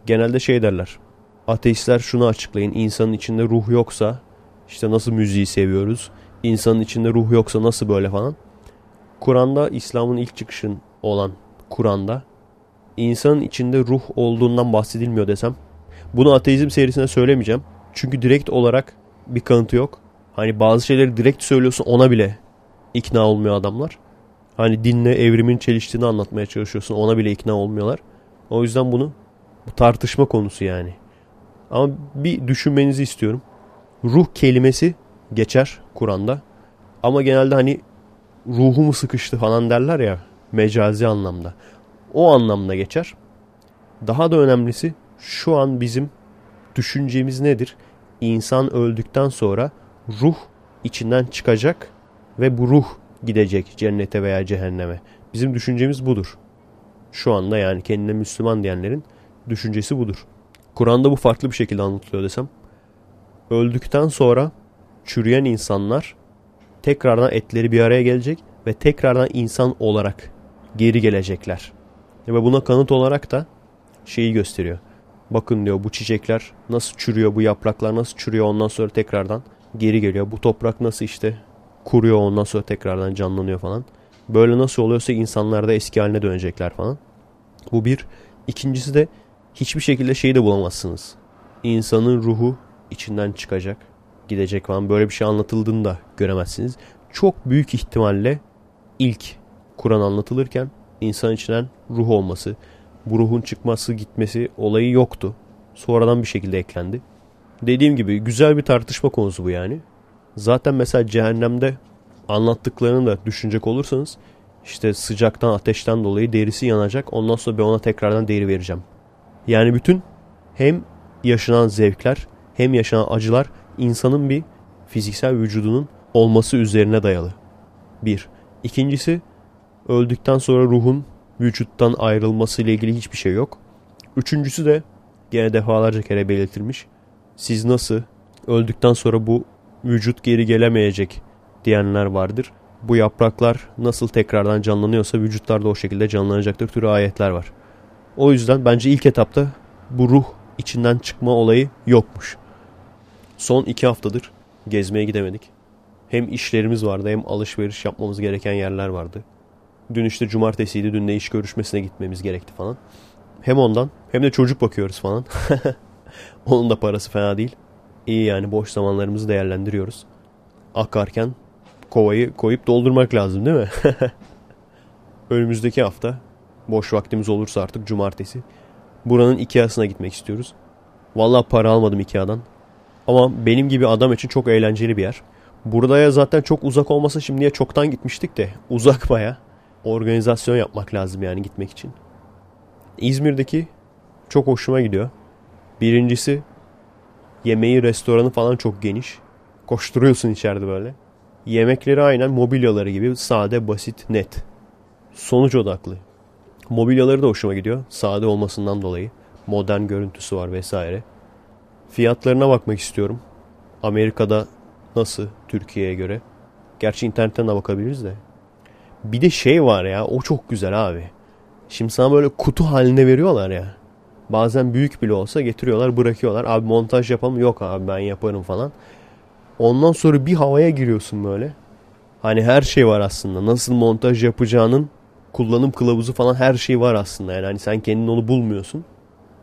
Genelde şey derler. Ateistler şunu açıklayın. İnsanın içinde ruh yoksa işte nasıl müziği seviyoruz? İnsanın içinde ruh yoksa nasıl böyle falan? Kur'an'da İslam'ın ilk çıkışın olan Kur'an'da insanın içinde ruh olduğundan bahsedilmiyor desem bunu ateizm serisine söylemeyeceğim. Çünkü direkt olarak bir kanıtı yok. Hani bazı şeyleri direkt söylüyorsun ona bile ikna olmuyor adamlar. Hani dinle evrimin çeliştiğini anlatmaya çalışıyorsun ona bile ikna olmuyorlar. O yüzden bunu bu tartışma konusu yani. Ama bir düşünmenizi istiyorum. Ruh kelimesi geçer Kur'an'da. Ama genelde hani ruhumu sıkıştı falan derler ya mecazi anlamda. O anlamda geçer. Daha da önemlisi şu an bizim düşüncemiz nedir? İnsan öldükten sonra ruh içinden çıkacak ve bu ruh gidecek cennete veya cehenneme. Bizim düşüncemiz budur. Şu anda yani kendine Müslüman diyenlerin düşüncesi budur. Kur'an'da bu farklı bir şekilde anlatılıyor desem. Öldükten sonra çürüyen insanlar tekrardan etleri bir araya gelecek ve tekrardan insan olarak geri gelecekler. Ve buna kanıt olarak da şeyi gösteriyor. Bakın diyor bu çiçekler nasıl çürüyor, bu yapraklar nasıl çürüyor ondan sonra tekrardan geri geliyor. Bu toprak nasıl işte kuruyor ondan sonra tekrardan canlanıyor falan. Böyle nasıl oluyorsa insanlar da eski haline dönecekler falan. Bu bir. İkincisi de hiçbir şekilde şeyi de bulamazsınız. İnsanın ruhu içinden çıkacak, gidecek falan böyle bir şey anlatıldığını da göremezsiniz. Çok büyük ihtimalle ilk Kur'an anlatılırken insan içinden ruh olması, bu ruhun çıkması gitmesi olayı yoktu. Sonradan bir şekilde eklendi. Dediğim gibi güzel bir tartışma konusu bu yani. Zaten mesela cehennemde anlattıklarını da düşünecek olursanız işte sıcaktan ateşten dolayı derisi yanacak. Ondan sonra ben ona tekrardan deri vereceğim. Yani bütün hem yaşanan zevkler hem yaşanan acılar insanın bir fiziksel vücudunun olması üzerine dayalı. Bir. İkincisi öldükten sonra ruhun vücuttan ayrılması ile ilgili hiçbir şey yok. Üçüncüsü de gene defalarca kere belirtilmiş. Siz nasıl öldükten sonra bu vücut geri gelemeyecek diyenler vardır. Bu yapraklar nasıl tekrardan canlanıyorsa vücutlar da o şekilde canlanacaktır türü ayetler var. O yüzden bence ilk etapta bu ruh içinden çıkma olayı yokmuş. Son iki haftadır gezmeye gidemedik. Hem işlerimiz vardı hem alışveriş yapmamız gereken yerler vardı. Dün işte cumartesiydi. Dün de iş görüşmesine gitmemiz gerekti falan. Hem ondan hem de çocuk bakıyoruz falan. Onun da parası fena değil. İyi yani boş zamanlarımızı değerlendiriyoruz. Akarken kovayı koyup doldurmak lazım değil mi? Önümüzdeki hafta boş vaktimiz olursa artık cumartesi buranın Ikea'sına gitmek istiyoruz. Vallahi para almadım Ikea'dan. Ama benim gibi adam için çok eğlenceli bir yer. Buraya zaten çok uzak olmasa şimdiye çoktan gitmiştik de uzak baya. Organizasyon yapmak lazım yani gitmek için. İzmir'deki çok hoşuma gidiyor. Birincisi yemeği restoranı falan çok geniş. Koşturuyorsun içeride böyle. Yemekleri aynen mobilyaları gibi sade, basit, net. Sonuç odaklı. Mobilyaları da hoşuma gidiyor. Sade olmasından dolayı. Modern görüntüsü var vesaire. Fiyatlarına bakmak istiyorum. Amerika'da nasıl Türkiye'ye göre? Gerçi internetten de bakabiliriz de. Bir de şey var ya o çok güzel abi. Şimdi sana böyle kutu halinde veriyorlar ya. Bazen büyük bile olsa getiriyorlar bırakıyorlar. Abi montaj yapalım yok abi ben yaparım falan. Ondan sonra bir havaya giriyorsun böyle. Hani her şey var aslında. Nasıl montaj yapacağının kullanım kılavuzu falan her şey var aslında. Yani hani sen kendin onu bulmuyorsun.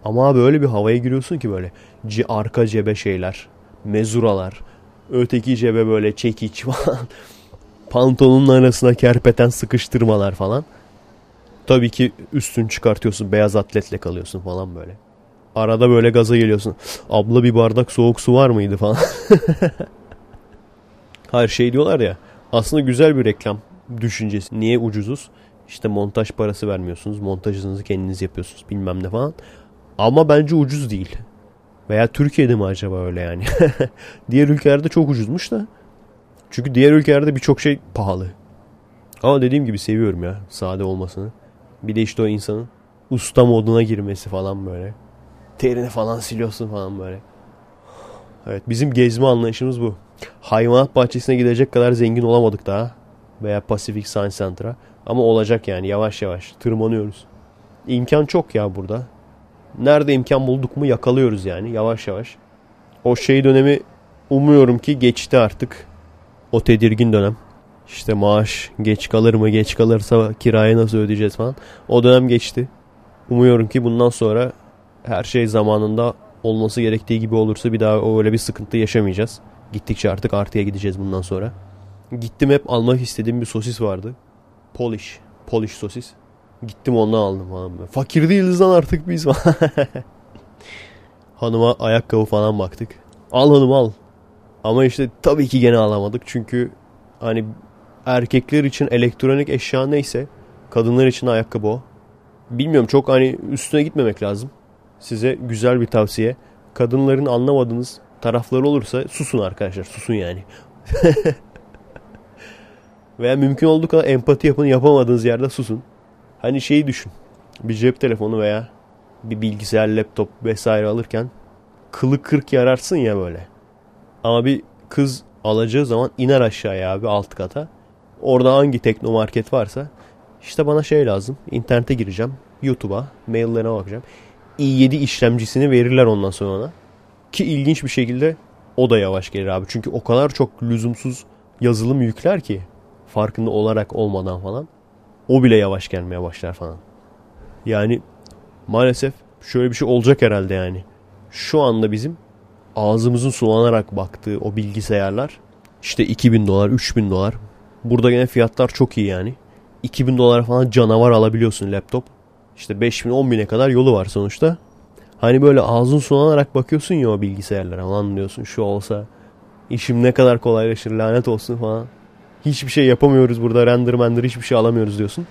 Ama abi öyle bir havaya giriyorsun ki böyle C arka cebe şeyler, mezuralar, öteki cebe böyle çekiç falan. Pantolonun arasına kerpeten sıkıştırmalar falan. Tabii ki üstünü çıkartıyorsun beyaz atletle kalıyorsun falan böyle. Arada böyle gaza geliyorsun. Abla bir bardak soğuk su var mıydı falan. Her şey diyorlar ya. Aslında güzel bir reklam düşüncesi. Niye ucuzuz? İşte montaj parası vermiyorsunuz. Montajınızı kendiniz yapıyorsunuz bilmem ne falan. Ama bence ucuz değil. Veya Türkiye'de mi acaba öyle yani? diğer ülkelerde çok ucuzmuş da. Çünkü diğer ülkelerde birçok şey pahalı. Ama dediğim gibi seviyorum ya sade olmasını. Bir de işte o insanın usta moduna girmesi falan böyle. Terini falan siliyorsun falan böyle. Evet bizim gezme anlayışımız bu. Hayvanat bahçesine gidecek kadar zengin olamadık daha. Veya Pacific Science Center'a. Ama olacak yani yavaş yavaş tırmanıyoruz. İmkan çok ya burada. Nerede imkan bulduk mu yakalıyoruz yani yavaş yavaş. O şey dönemi umuyorum ki geçti artık. O tedirgin dönem. İşte maaş geç kalır mı geç kalırsa kirayı nasıl ödeyeceğiz falan. O dönem geçti. Umuyorum ki bundan sonra her şey zamanında olması gerektiği gibi olursa bir daha öyle bir sıkıntı yaşamayacağız. Gittikçe artık artıya gideceğiz bundan sonra. Gittim hep almak istediğim bir sosis vardı. Polish. Polish sosis. Gittim ondan aldım falan. Fakir değiliz lan artık biz. Hanıma ayakkabı falan baktık. Al hanım al. Ama işte tabii ki gene alamadık. Çünkü hani erkekler için elektronik eşya neyse kadınlar için ayakkabı o. Bilmiyorum çok hani üstüne gitmemek lazım. Size güzel bir tavsiye. Kadınların anlamadığınız tarafları olursa susun arkadaşlar. Susun yani. Veya mümkün olduğu kadar empati yapın yapamadığınız yerde susun. Hani şeyi düşün. Bir cep telefonu veya bir bilgisayar, laptop vesaire alırken kılı kırk yararsın ya böyle. Ama bir kız alacağı zaman iner aşağıya abi alt kata. Orada hangi teknomarket varsa işte bana şey lazım. İnternete gireceğim. YouTube'a, maillerine bakacağım. i7 işlemcisini verirler ondan sonra ona. Ki ilginç bir şekilde o da yavaş gelir abi. Çünkü o kadar çok lüzumsuz yazılım yükler ki farkında olarak olmadan falan o bile yavaş gelmeye başlar falan. Yani maalesef şöyle bir şey olacak herhalde yani. Şu anda bizim ağzımızın sulanarak baktığı o bilgisayarlar işte 2000 dolar, 3000 dolar. Burada gene fiyatlar çok iyi yani. 2000 dolar falan canavar alabiliyorsun laptop. İşte 5000 10.000'e kadar yolu var sonuçta. Hani böyle ağzın sulanarak bakıyorsun ya o bilgisayarlara falan diyorsun şu olsa işim ne kadar kolaylaşır lanet olsun falan. Hiçbir şey yapamıyoruz burada render render hiçbir şey alamıyoruz diyorsun.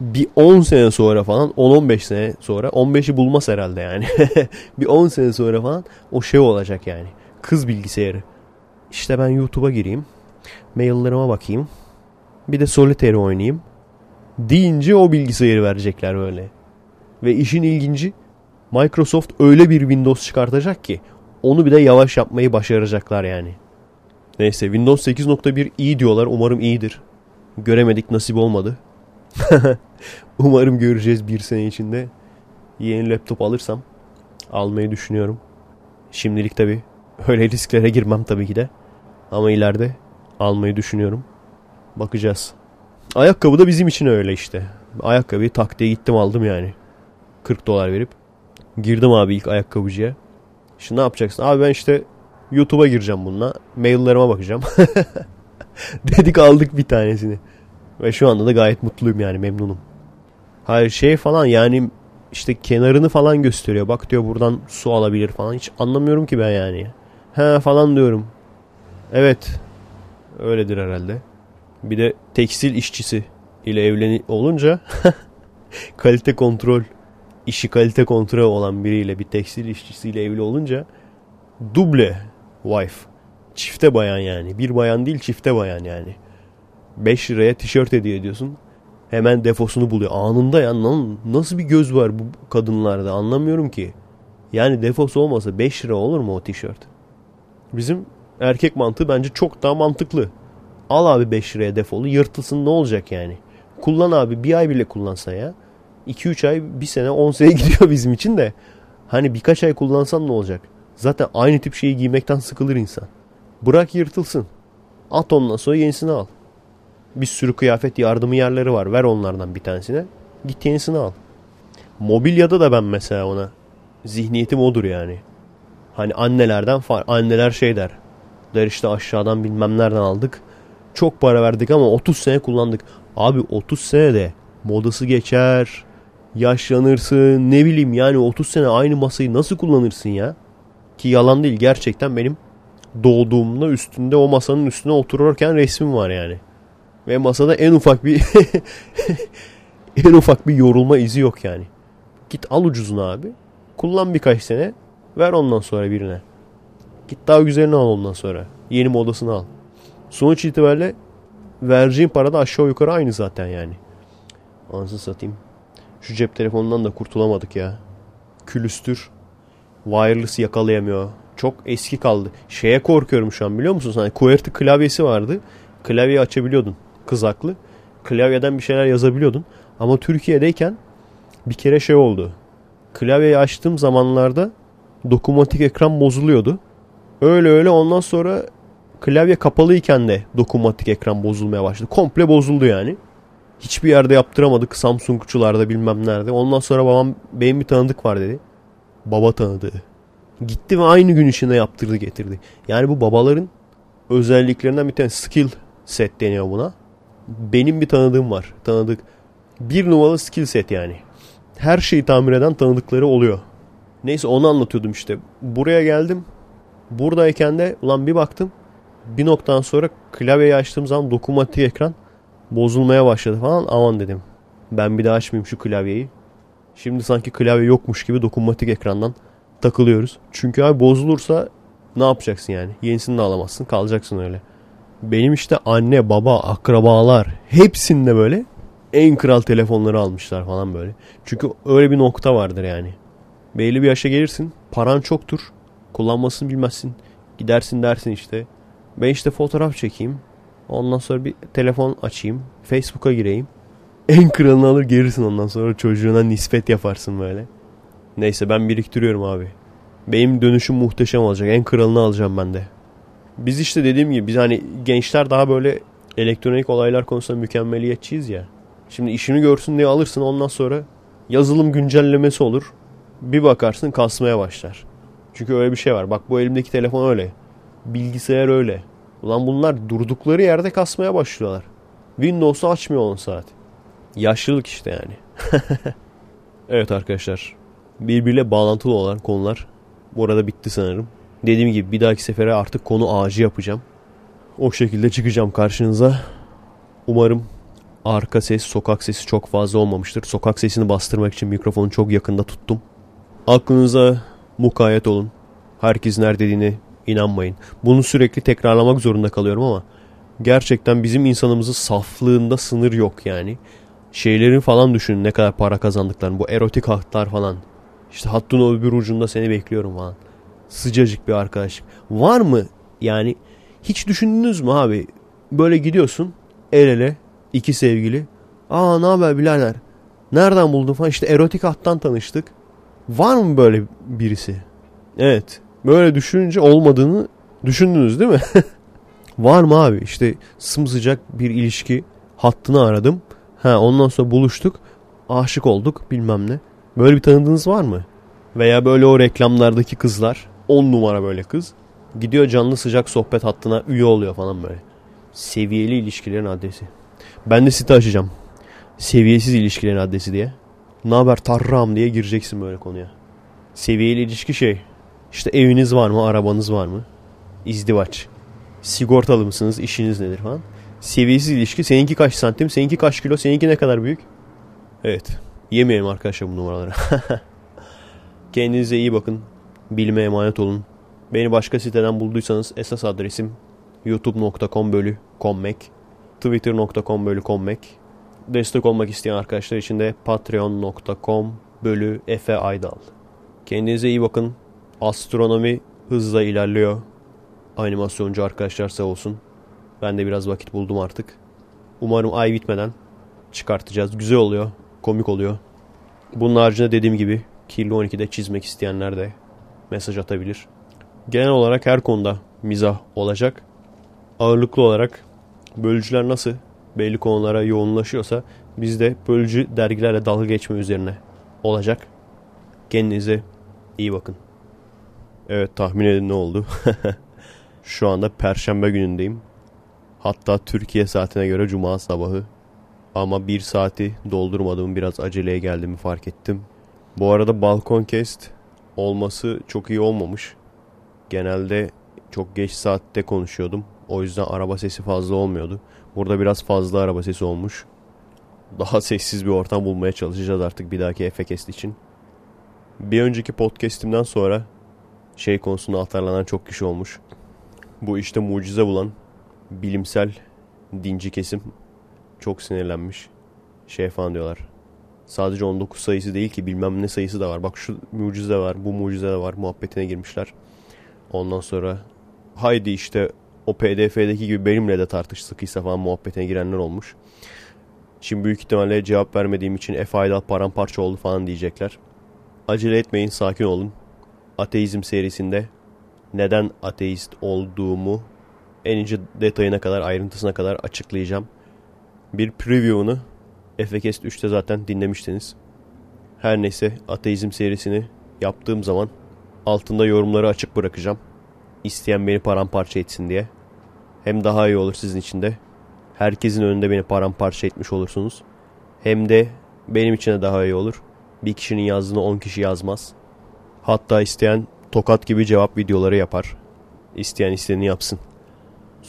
Bir 10 sene sonra falan 10-15 sene sonra 15'i bulmaz herhalde yani. bir 10 sene sonra falan o şey olacak yani. Kız bilgisayarı. İşte ben YouTube'a gireyim. Maillerime bakayım. Bir de Solitaire oynayayım. Deyince o bilgisayarı verecekler böyle. Ve işin ilginci Microsoft öyle bir Windows çıkartacak ki onu bir de yavaş yapmayı başaracaklar yani. Neyse Windows 8.1 iyi diyorlar. Umarım iyidir. Göremedik nasip olmadı. Umarım göreceğiz bir sene içinde. Yeni laptop alırsam almayı düşünüyorum. Şimdilik tabi öyle risklere girmem tabii ki de. Ama ileride almayı düşünüyorum. Bakacağız. Ayakkabı da bizim için öyle işte. Ayakkabıyı tak diye gittim aldım yani. 40 dolar verip. Girdim abi ilk ayakkabıcıya. Şimdi ne yapacaksın? Abi ben işte YouTube'a gireceğim bununla. Maillerime bakacağım. Dedik aldık bir tanesini. Ve şu anda da gayet mutluyum yani memnunum. Hayır şey falan yani işte kenarını falan gösteriyor. Bak diyor buradan su alabilir falan. Hiç anlamıyorum ki ben yani. He falan diyorum. Evet. Öyledir herhalde. Bir de tekstil işçisi ile evleni olunca kalite kontrol işi kalite kontrol olan biriyle bir tekstil işçisiyle evli olunca duble wife. Çifte bayan yani. Bir bayan değil çifte bayan yani. 5 liraya tişört hediye ediyorsun. Hemen defosunu buluyor. Anında ya nasıl bir göz var bu kadınlarda anlamıyorum ki. Yani defosu olmasa 5 lira olur mu o tişört? Bizim erkek mantığı bence çok daha mantıklı. Al abi 5 liraya defolu yırtılsın ne olacak yani. Kullan abi bir ay bile kullansa ya. 2-3 ay bir sene 10 sene gidiyor bizim için de. Hani birkaç ay kullansan ne olacak? Zaten aynı tip şeyi giymekten sıkılır insan. Bırak yırtılsın. At ondan sonra yenisini al. Bir sürü kıyafet yardımı yerleri var. Ver onlardan bir tanesine. Git yenisini al. Mobilyada da ben mesela ona zihniyetim odur yani. Hani annelerden far anneler şey der. Der işte aşağıdan bilmem nereden aldık. Çok para verdik ama 30 sene kullandık. Abi 30 senede modası geçer, yaşlanırsın ne bileyim yani 30 sene aynı masayı nasıl kullanırsın ya? Ki yalan değil gerçekten benim doğduğumda üstünde o masanın üstüne otururken resmim var yani. Ve masada en ufak bir en ufak bir yorulma izi yok yani. Git al ucuzunu abi. Kullan birkaç sene. Ver ondan sonra birine. Git daha güzelini al ondan sonra. Yeni modasını al. Sonuç itibariyle vereceğin para da aşağı yukarı aynı zaten yani. Anasını satayım. Şu cep telefonundan da kurtulamadık ya. Külüstür. Wireless yakalayamıyor. Çok eski kaldı. Şeye korkuyorum şu an biliyor musun? Hani QWERTY klavyesi vardı. Klavyeyi açabiliyordun. Kızaklı. Klavyeden bir şeyler yazabiliyordun. Ama Türkiye'deyken bir kere şey oldu. Klavyeyi açtığım zamanlarda dokunmatik ekran bozuluyordu. Öyle öyle ondan sonra klavye kapalıyken de dokunmatik ekran bozulmaya başladı. Komple bozuldu yani. Hiçbir yerde yaptıramadık. Samsungçularda bilmem nerede. Ondan sonra babam benim bir tanıdık var dedi. Baba tanıdığı. Gitti ve aynı gün içinde yaptırdı getirdi. Yani bu babaların özelliklerinden bir tane skill set deniyor buna. Benim bir tanıdığım var. Tanıdık. Bir numaralı skill set yani. Her şeyi tamir eden tanıdıkları oluyor. Neyse onu anlatıyordum işte. Buraya geldim. Buradayken de ulan bir baktım. Bir noktadan sonra klavyeyi açtığım zaman dokunmatik ekran bozulmaya başladı falan. Aman dedim. Ben bir daha açmayayım şu klavyeyi. Şimdi sanki klavye yokmuş gibi dokunmatik ekrandan takılıyoruz. Çünkü abi bozulursa ne yapacaksın yani? Yenisini de alamazsın. Kalacaksın öyle. Benim işte anne, baba, akrabalar hepsinde böyle en kral telefonları almışlar falan böyle. Çünkü öyle bir nokta vardır yani. Belli bir yaşa gelirsin. Paran çoktur. Kullanmasını bilmezsin. Gidersin dersin işte. Ben işte fotoğraf çekeyim. Ondan sonra bir telefon açayım. Facebook'a gireyim. En kralını alır gelirsin ondan sonra çocuğuna nispet yaparsın böyle. Neyse ben biriktiriyorum abi. Benim dönüşüm muhteşem olacak. En kralını alacağım ben de. Biz işte dediğim gibi biz hani gençler daha böyle elektronik olaylar konusunda mükemmeliyetçiyiz ya. Şimdi işini görsün diye alırsın ondan sonra yazılım güncellemesi olur. Bir bakarsın kasmaya başlar. Çünkü öyle bir şey var. Bak bu elimdeki telefon öyle. Bilgisayar öyle. Ulan bunlar durdukları yerde kasmaya başlıyorlar. Windows'u açmıyor 10 saat. Yaşlılık işte yani. evet arkadaşlar. Birbiriyle bağlantılı olan konular bu arada bitti sanırım. Dediğim gibi bir dahaki sefere artık konu ağacı yapacağım. O şekilde çıkacağım karşınıza. Umarım arka ses, sokak sesi çok fazla olmamıştır. Sokak sesini bastırmak için mikrofonu çok yakında tuttum. Aklınıza mukayyet olun. Herkes nerede dediğini inanmayın. Bunu sürekli tekrarlamak zorunda kalıyorum ama gerçekten bizim insanımızın saflığında sınır yok yani. Şeylerin falan düşünün ne kadar para kazandıklarını. Bu erotik hatlar falan. İşte hattın o bir ucunda seni bekliyorum falan. Sıcacık bir arkadaşlık. Var mı yani hiç düşündünüz mü abi? Böyle gidiyorsun el ele iki sevgili. Aa ne haber birader? Nereden buldun falan işte erotik hattan tanıştık. Var mı böyle birisi? Evet. Böyle düşününce olmadığını düşündünüz değil mi? Var mı abi? İşte sımsıcak bir ilişki hattını aradım. Ha ondan sonra buluştuk. Aşık olduk bilmem ne. Böyle bir tanıdığınız var mı? Veya böyle o reklamlardaki kızlar 10 numara böyle kız. Gidiyor canlı sıcak sohbet hattına üye oluyor falan böyle. Seviyeli ilişkilerin adresi. Ben de site açacağım. Seviyesiz ilişkilerin adresi diye. Ne haber tarram diye gireceksin böyle konuya. Seviyeli ilişki şey. İşte eviniz var mı, arabanız var mı? İzdivaç. Sigortalı mısınız, işiniz nedir falan. Seviyesiz ilişki. Seninki kaç santim, seninki kaç kilo, seninki ne kadar büyük? Evet. Yemeyelim arkadaşlar bu numaraları. Kendinize iyi bakın. Bilime emanet olun. Beni başka siteden bulduysanız esas adresim youtube.com bölü kommek twitter.com bölü kommek destek olmak isteyen arkadaşlar için de patreon.com bölü Efe Aydal. Kendinize iyi bakın. Astronomi hızla ilerliyor. Animasyoncu arkadaşlar sağ olsun. Ben de biraz vakit buldum artık. Umarım ay bitmeden çıkartacağız. Güzel oluyor. Komik oluyor. Bunun haricinde dediğim gibi Kirli 12'de çizmek isteyenler de mesaj atabilir. Genel olarak her konuda mizah olacak. Ağırlıklı olarak bölücüler nasıl belli konulara yoğunlaşıyorsa biz de bölücü dergilerle dalga geçme üzerine olacak. Kendinize iyi bakın. Evet tahmin edin ne oldu. Şu anda perşembe günündeyim. Hatta Türkiye saatine göre cuma sabahı. Ama bir saati doldurmadım biraz aceleye geldiğimi fark ettim. Bu arada balkon kest olması çok iyi olmamış. Genelde çok geç saatte konuşuyordum. O yüzden araba sesi fazla olmuyordu. Burada biraz fazla araba sesi olmuş. Daha sessiz bir ortam bulmaya çalışacağız artık bir dahaki Efekest için. Bir önceki podcast'imden sonra şey konusunda atarlanan çok kişi olmuş. Bu işte mucize bulan bilimsel dinci kesim çok sinirlenmiş. Şey falan diyorlar. Sadece 19 sayısı değil ki bilmem ne sayısı da var. Bak şu mucize var, bu mucize de var muhabbetine girmişler. Ondan sonra haydi işte o pdf'deki gibi benimle de tartış sıkıysa falan muhabbetine girenler olmuş. Şimdi büyük ihtimalle cevap vermediğim için F Aydal paramparça oldu falan diyecekler. Acele etmeyin sakin olun. Ateizm serisinde neden ateist olduğumu en ince detayına kadar ayrıntısına kadar açıklayacağım. Bir preview'unu Efekest 3'te zaten dinlemiştiniz. Her neyse ateizm serisini yaptığım zaman altında yorumları açık bırakacağım. İsteyen beni paramparça etsin diye. Hem daha iyi olur sizin için de. Herkesin önünde beni paramparça etmiş olursunuz. Hem de benim için de daha iyi olur. Bir kişinin yazdığını 10 kişi yazmaz. Hatta isteyen tokat gibi cevap videoları yapar. İsteyen istediğini yapsın.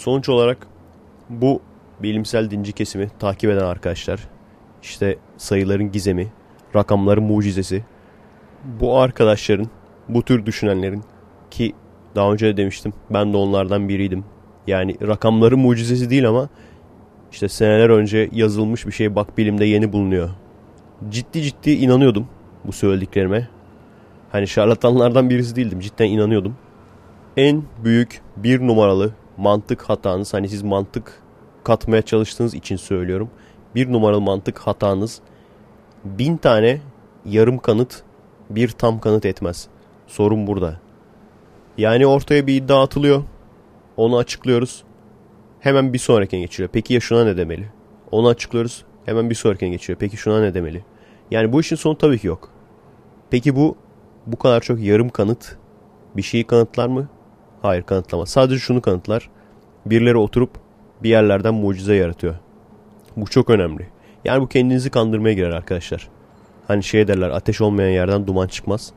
Sonuç olarak bu bilimsel dinci kesimi takip eden arkadaşlar işte sayıların gizemi, rakamların mucizesi bu arkadaşların, bu tür düşünenlerin ki daha önce de demiştim ben de onlardan biriydim. Yani rakamların mucizesi değil ama işte seneler önce yazılmış bir şey bak bilimde yeni bulunuyor. Ciddi ciddi inanıyordum bu söylediklerime. Hani şarlatanlardan birisi değildim cidden inanıyordum. En büyük bir numaralı mantık hatanız hani siz mantık katmaya çalıştığınız için söylüyorum. Bir numaralı mantık hatanız bin tane yarım kanıt bir tam kanıt etmez. Sorun burada. Yani ortaya bir iddia atılıyor. Onu açıklıyoruz. Hemen bir sonrakine geçiyor. Peki ya şuna ne demeli? Onu açıklıyoruz. Hemen bir sonrakine geçiyor. Peki şuna ne demeli? Yani bu işin sonu tabii ki yok. Peki bu bu kadar çok yarım kanıt bir şeyi kanıtlar mı? Hayır kanıtlamaz. Sadece şunu kanıtlar. Birileri oturup bir yerlerden mucize yaratıyor. Bu çok önemli. Yani bu kendinizi kandırmaya girer arkadaşlar. Hani şey derler ateş olmayan yerden duman çıkmaz.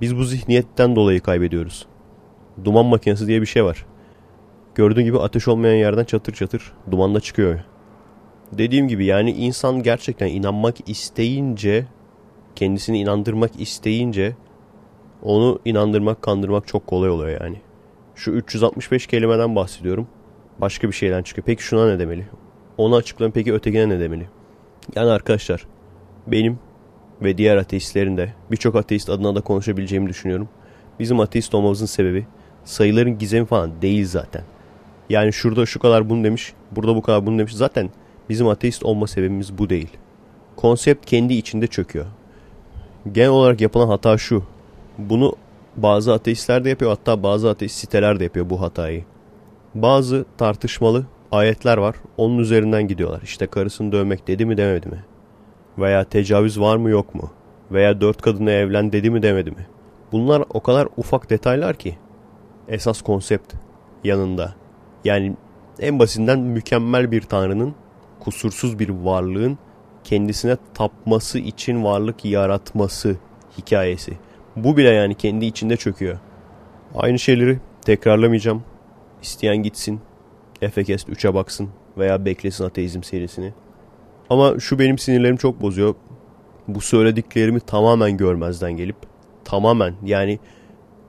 Biz bu zihniyetten dolayı kaybediyoruz. Duman makinesi diye bir şey var. Gördüğün gibi ateş olmayan yerden çatır çatır duman da çıkıyor. Dediğim gibi yani insan gerçekten inanmak isteyince, kendisini inandırmak isteyince onu inandırmak, kandırmak çok kolay oluyor yani. Şu 365 kelimeden bahsediyorum. Başka bir şeyden çıkıyor. Peki şuna ne demeli? Onu açıklayın peki ötekine ne demeli? Yani arkadaşlar benim ve diğer ateistlerin de birçok ateist adına da konuşabileceğimi düşünüyorum. Bizim ateist olmamızın sebebi sayıların gizemi falan değil zaten. Yani şurada şu kadar bunu demiş, burada bu kadar bunu demiş. Zaten bizim ateist olma sebebimiz bu değil. Konsept kendi içinde çöküyor. Genel olarak yapılan hata şu. Bunu bazı ateistler de yapıyor hatta bazı ateist siteler de yapıyor bu hatayı. Bazı tartışmalı ayetler var. Onun üzerinden gidiyorlar. İşte karısını dövmek dedi mi demedi mi? Veya tecavüz var mı yok mu? Veya dört kadına evlen dedi mi demedi mi? Bunlar o kadar ufak detaylar ki. Esas konsept yanında. Yani en basitinden mükemmel bir tanrının, kusursuz bir varlığın kendisine tapması için varlık yaratması hikayesi. Bu bile yani kendi içinde çöküyor. Aynı şeyleri tekrarlamayacağım. İsteyen gitsin. Efekest 3'e baksın veya beklesin ateizm serisini. Ama şu benim sinirlerimi çok bozuyor. Bu söylediklerimi tamamen görmezden gelip tamamen yani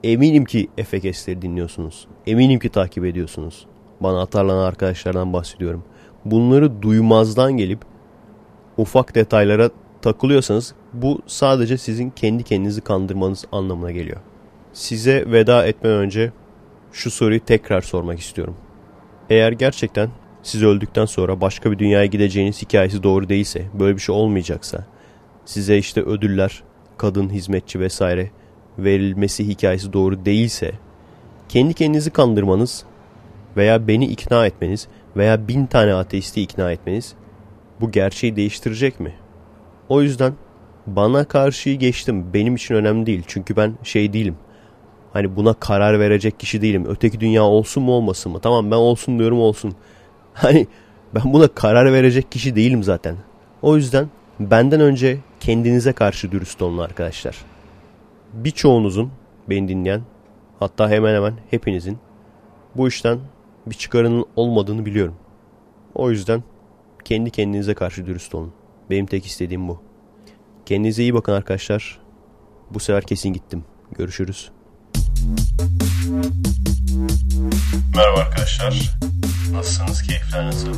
eminim ki Efekestleri dinliyorsunuz. Eminim ki takip ediyorsunuz. Bana atarlanan arkadaşlardan bahsediyorum. Bunları duymazdan gelip ufak detaylara takılıyorsanız bu sadece sizin kendi kendinizi kandırmanız anlamına geliyor. Size veda etmeden önce şu soruyu tekrar sormak istiyorum. Eğer gerçekten siz öldükten sonra başka bir dünyaya gideceğiniz hikayesi doğru değilse, böyle bir şey olmayacaksa, size işte ödüller, kadın, hizmetçi vesaire verilmesi hikayesi doğru değilse, kendi kendinizi kandırmanız veya beni ikna etmeniz veya bin tane ateisti ikna etmeniz bu gerçeği değiştirecek mi? O yüzden bana karşıyı geçtim. Benim için önemli değil. Çünkü ben şey değilim. Hani buna karar verecek kişi değilim. Öteki dünya olsun mu olmasın mı? Tamam ben olsun diyorum olsun. Hani ben buna karar verecek kişi değilim zaten. O yüzden benden önce kendinize karşı dürüst olun arkadaşlar. Birçoğunuzun beni dinleyen hatta hemen hemen hepinizin bu işten bir çıkarının olmadığını biliyorum. O yüzden kendi kendinize karşı dürüst olun. Benim tek istediğim bu. Kendinize iyi bakın arkadaşlar. Bu sefer kesin gittim. Görüşürüz. Merhaba arkadaşlar. Nasılsınız? Keyifler nasıl?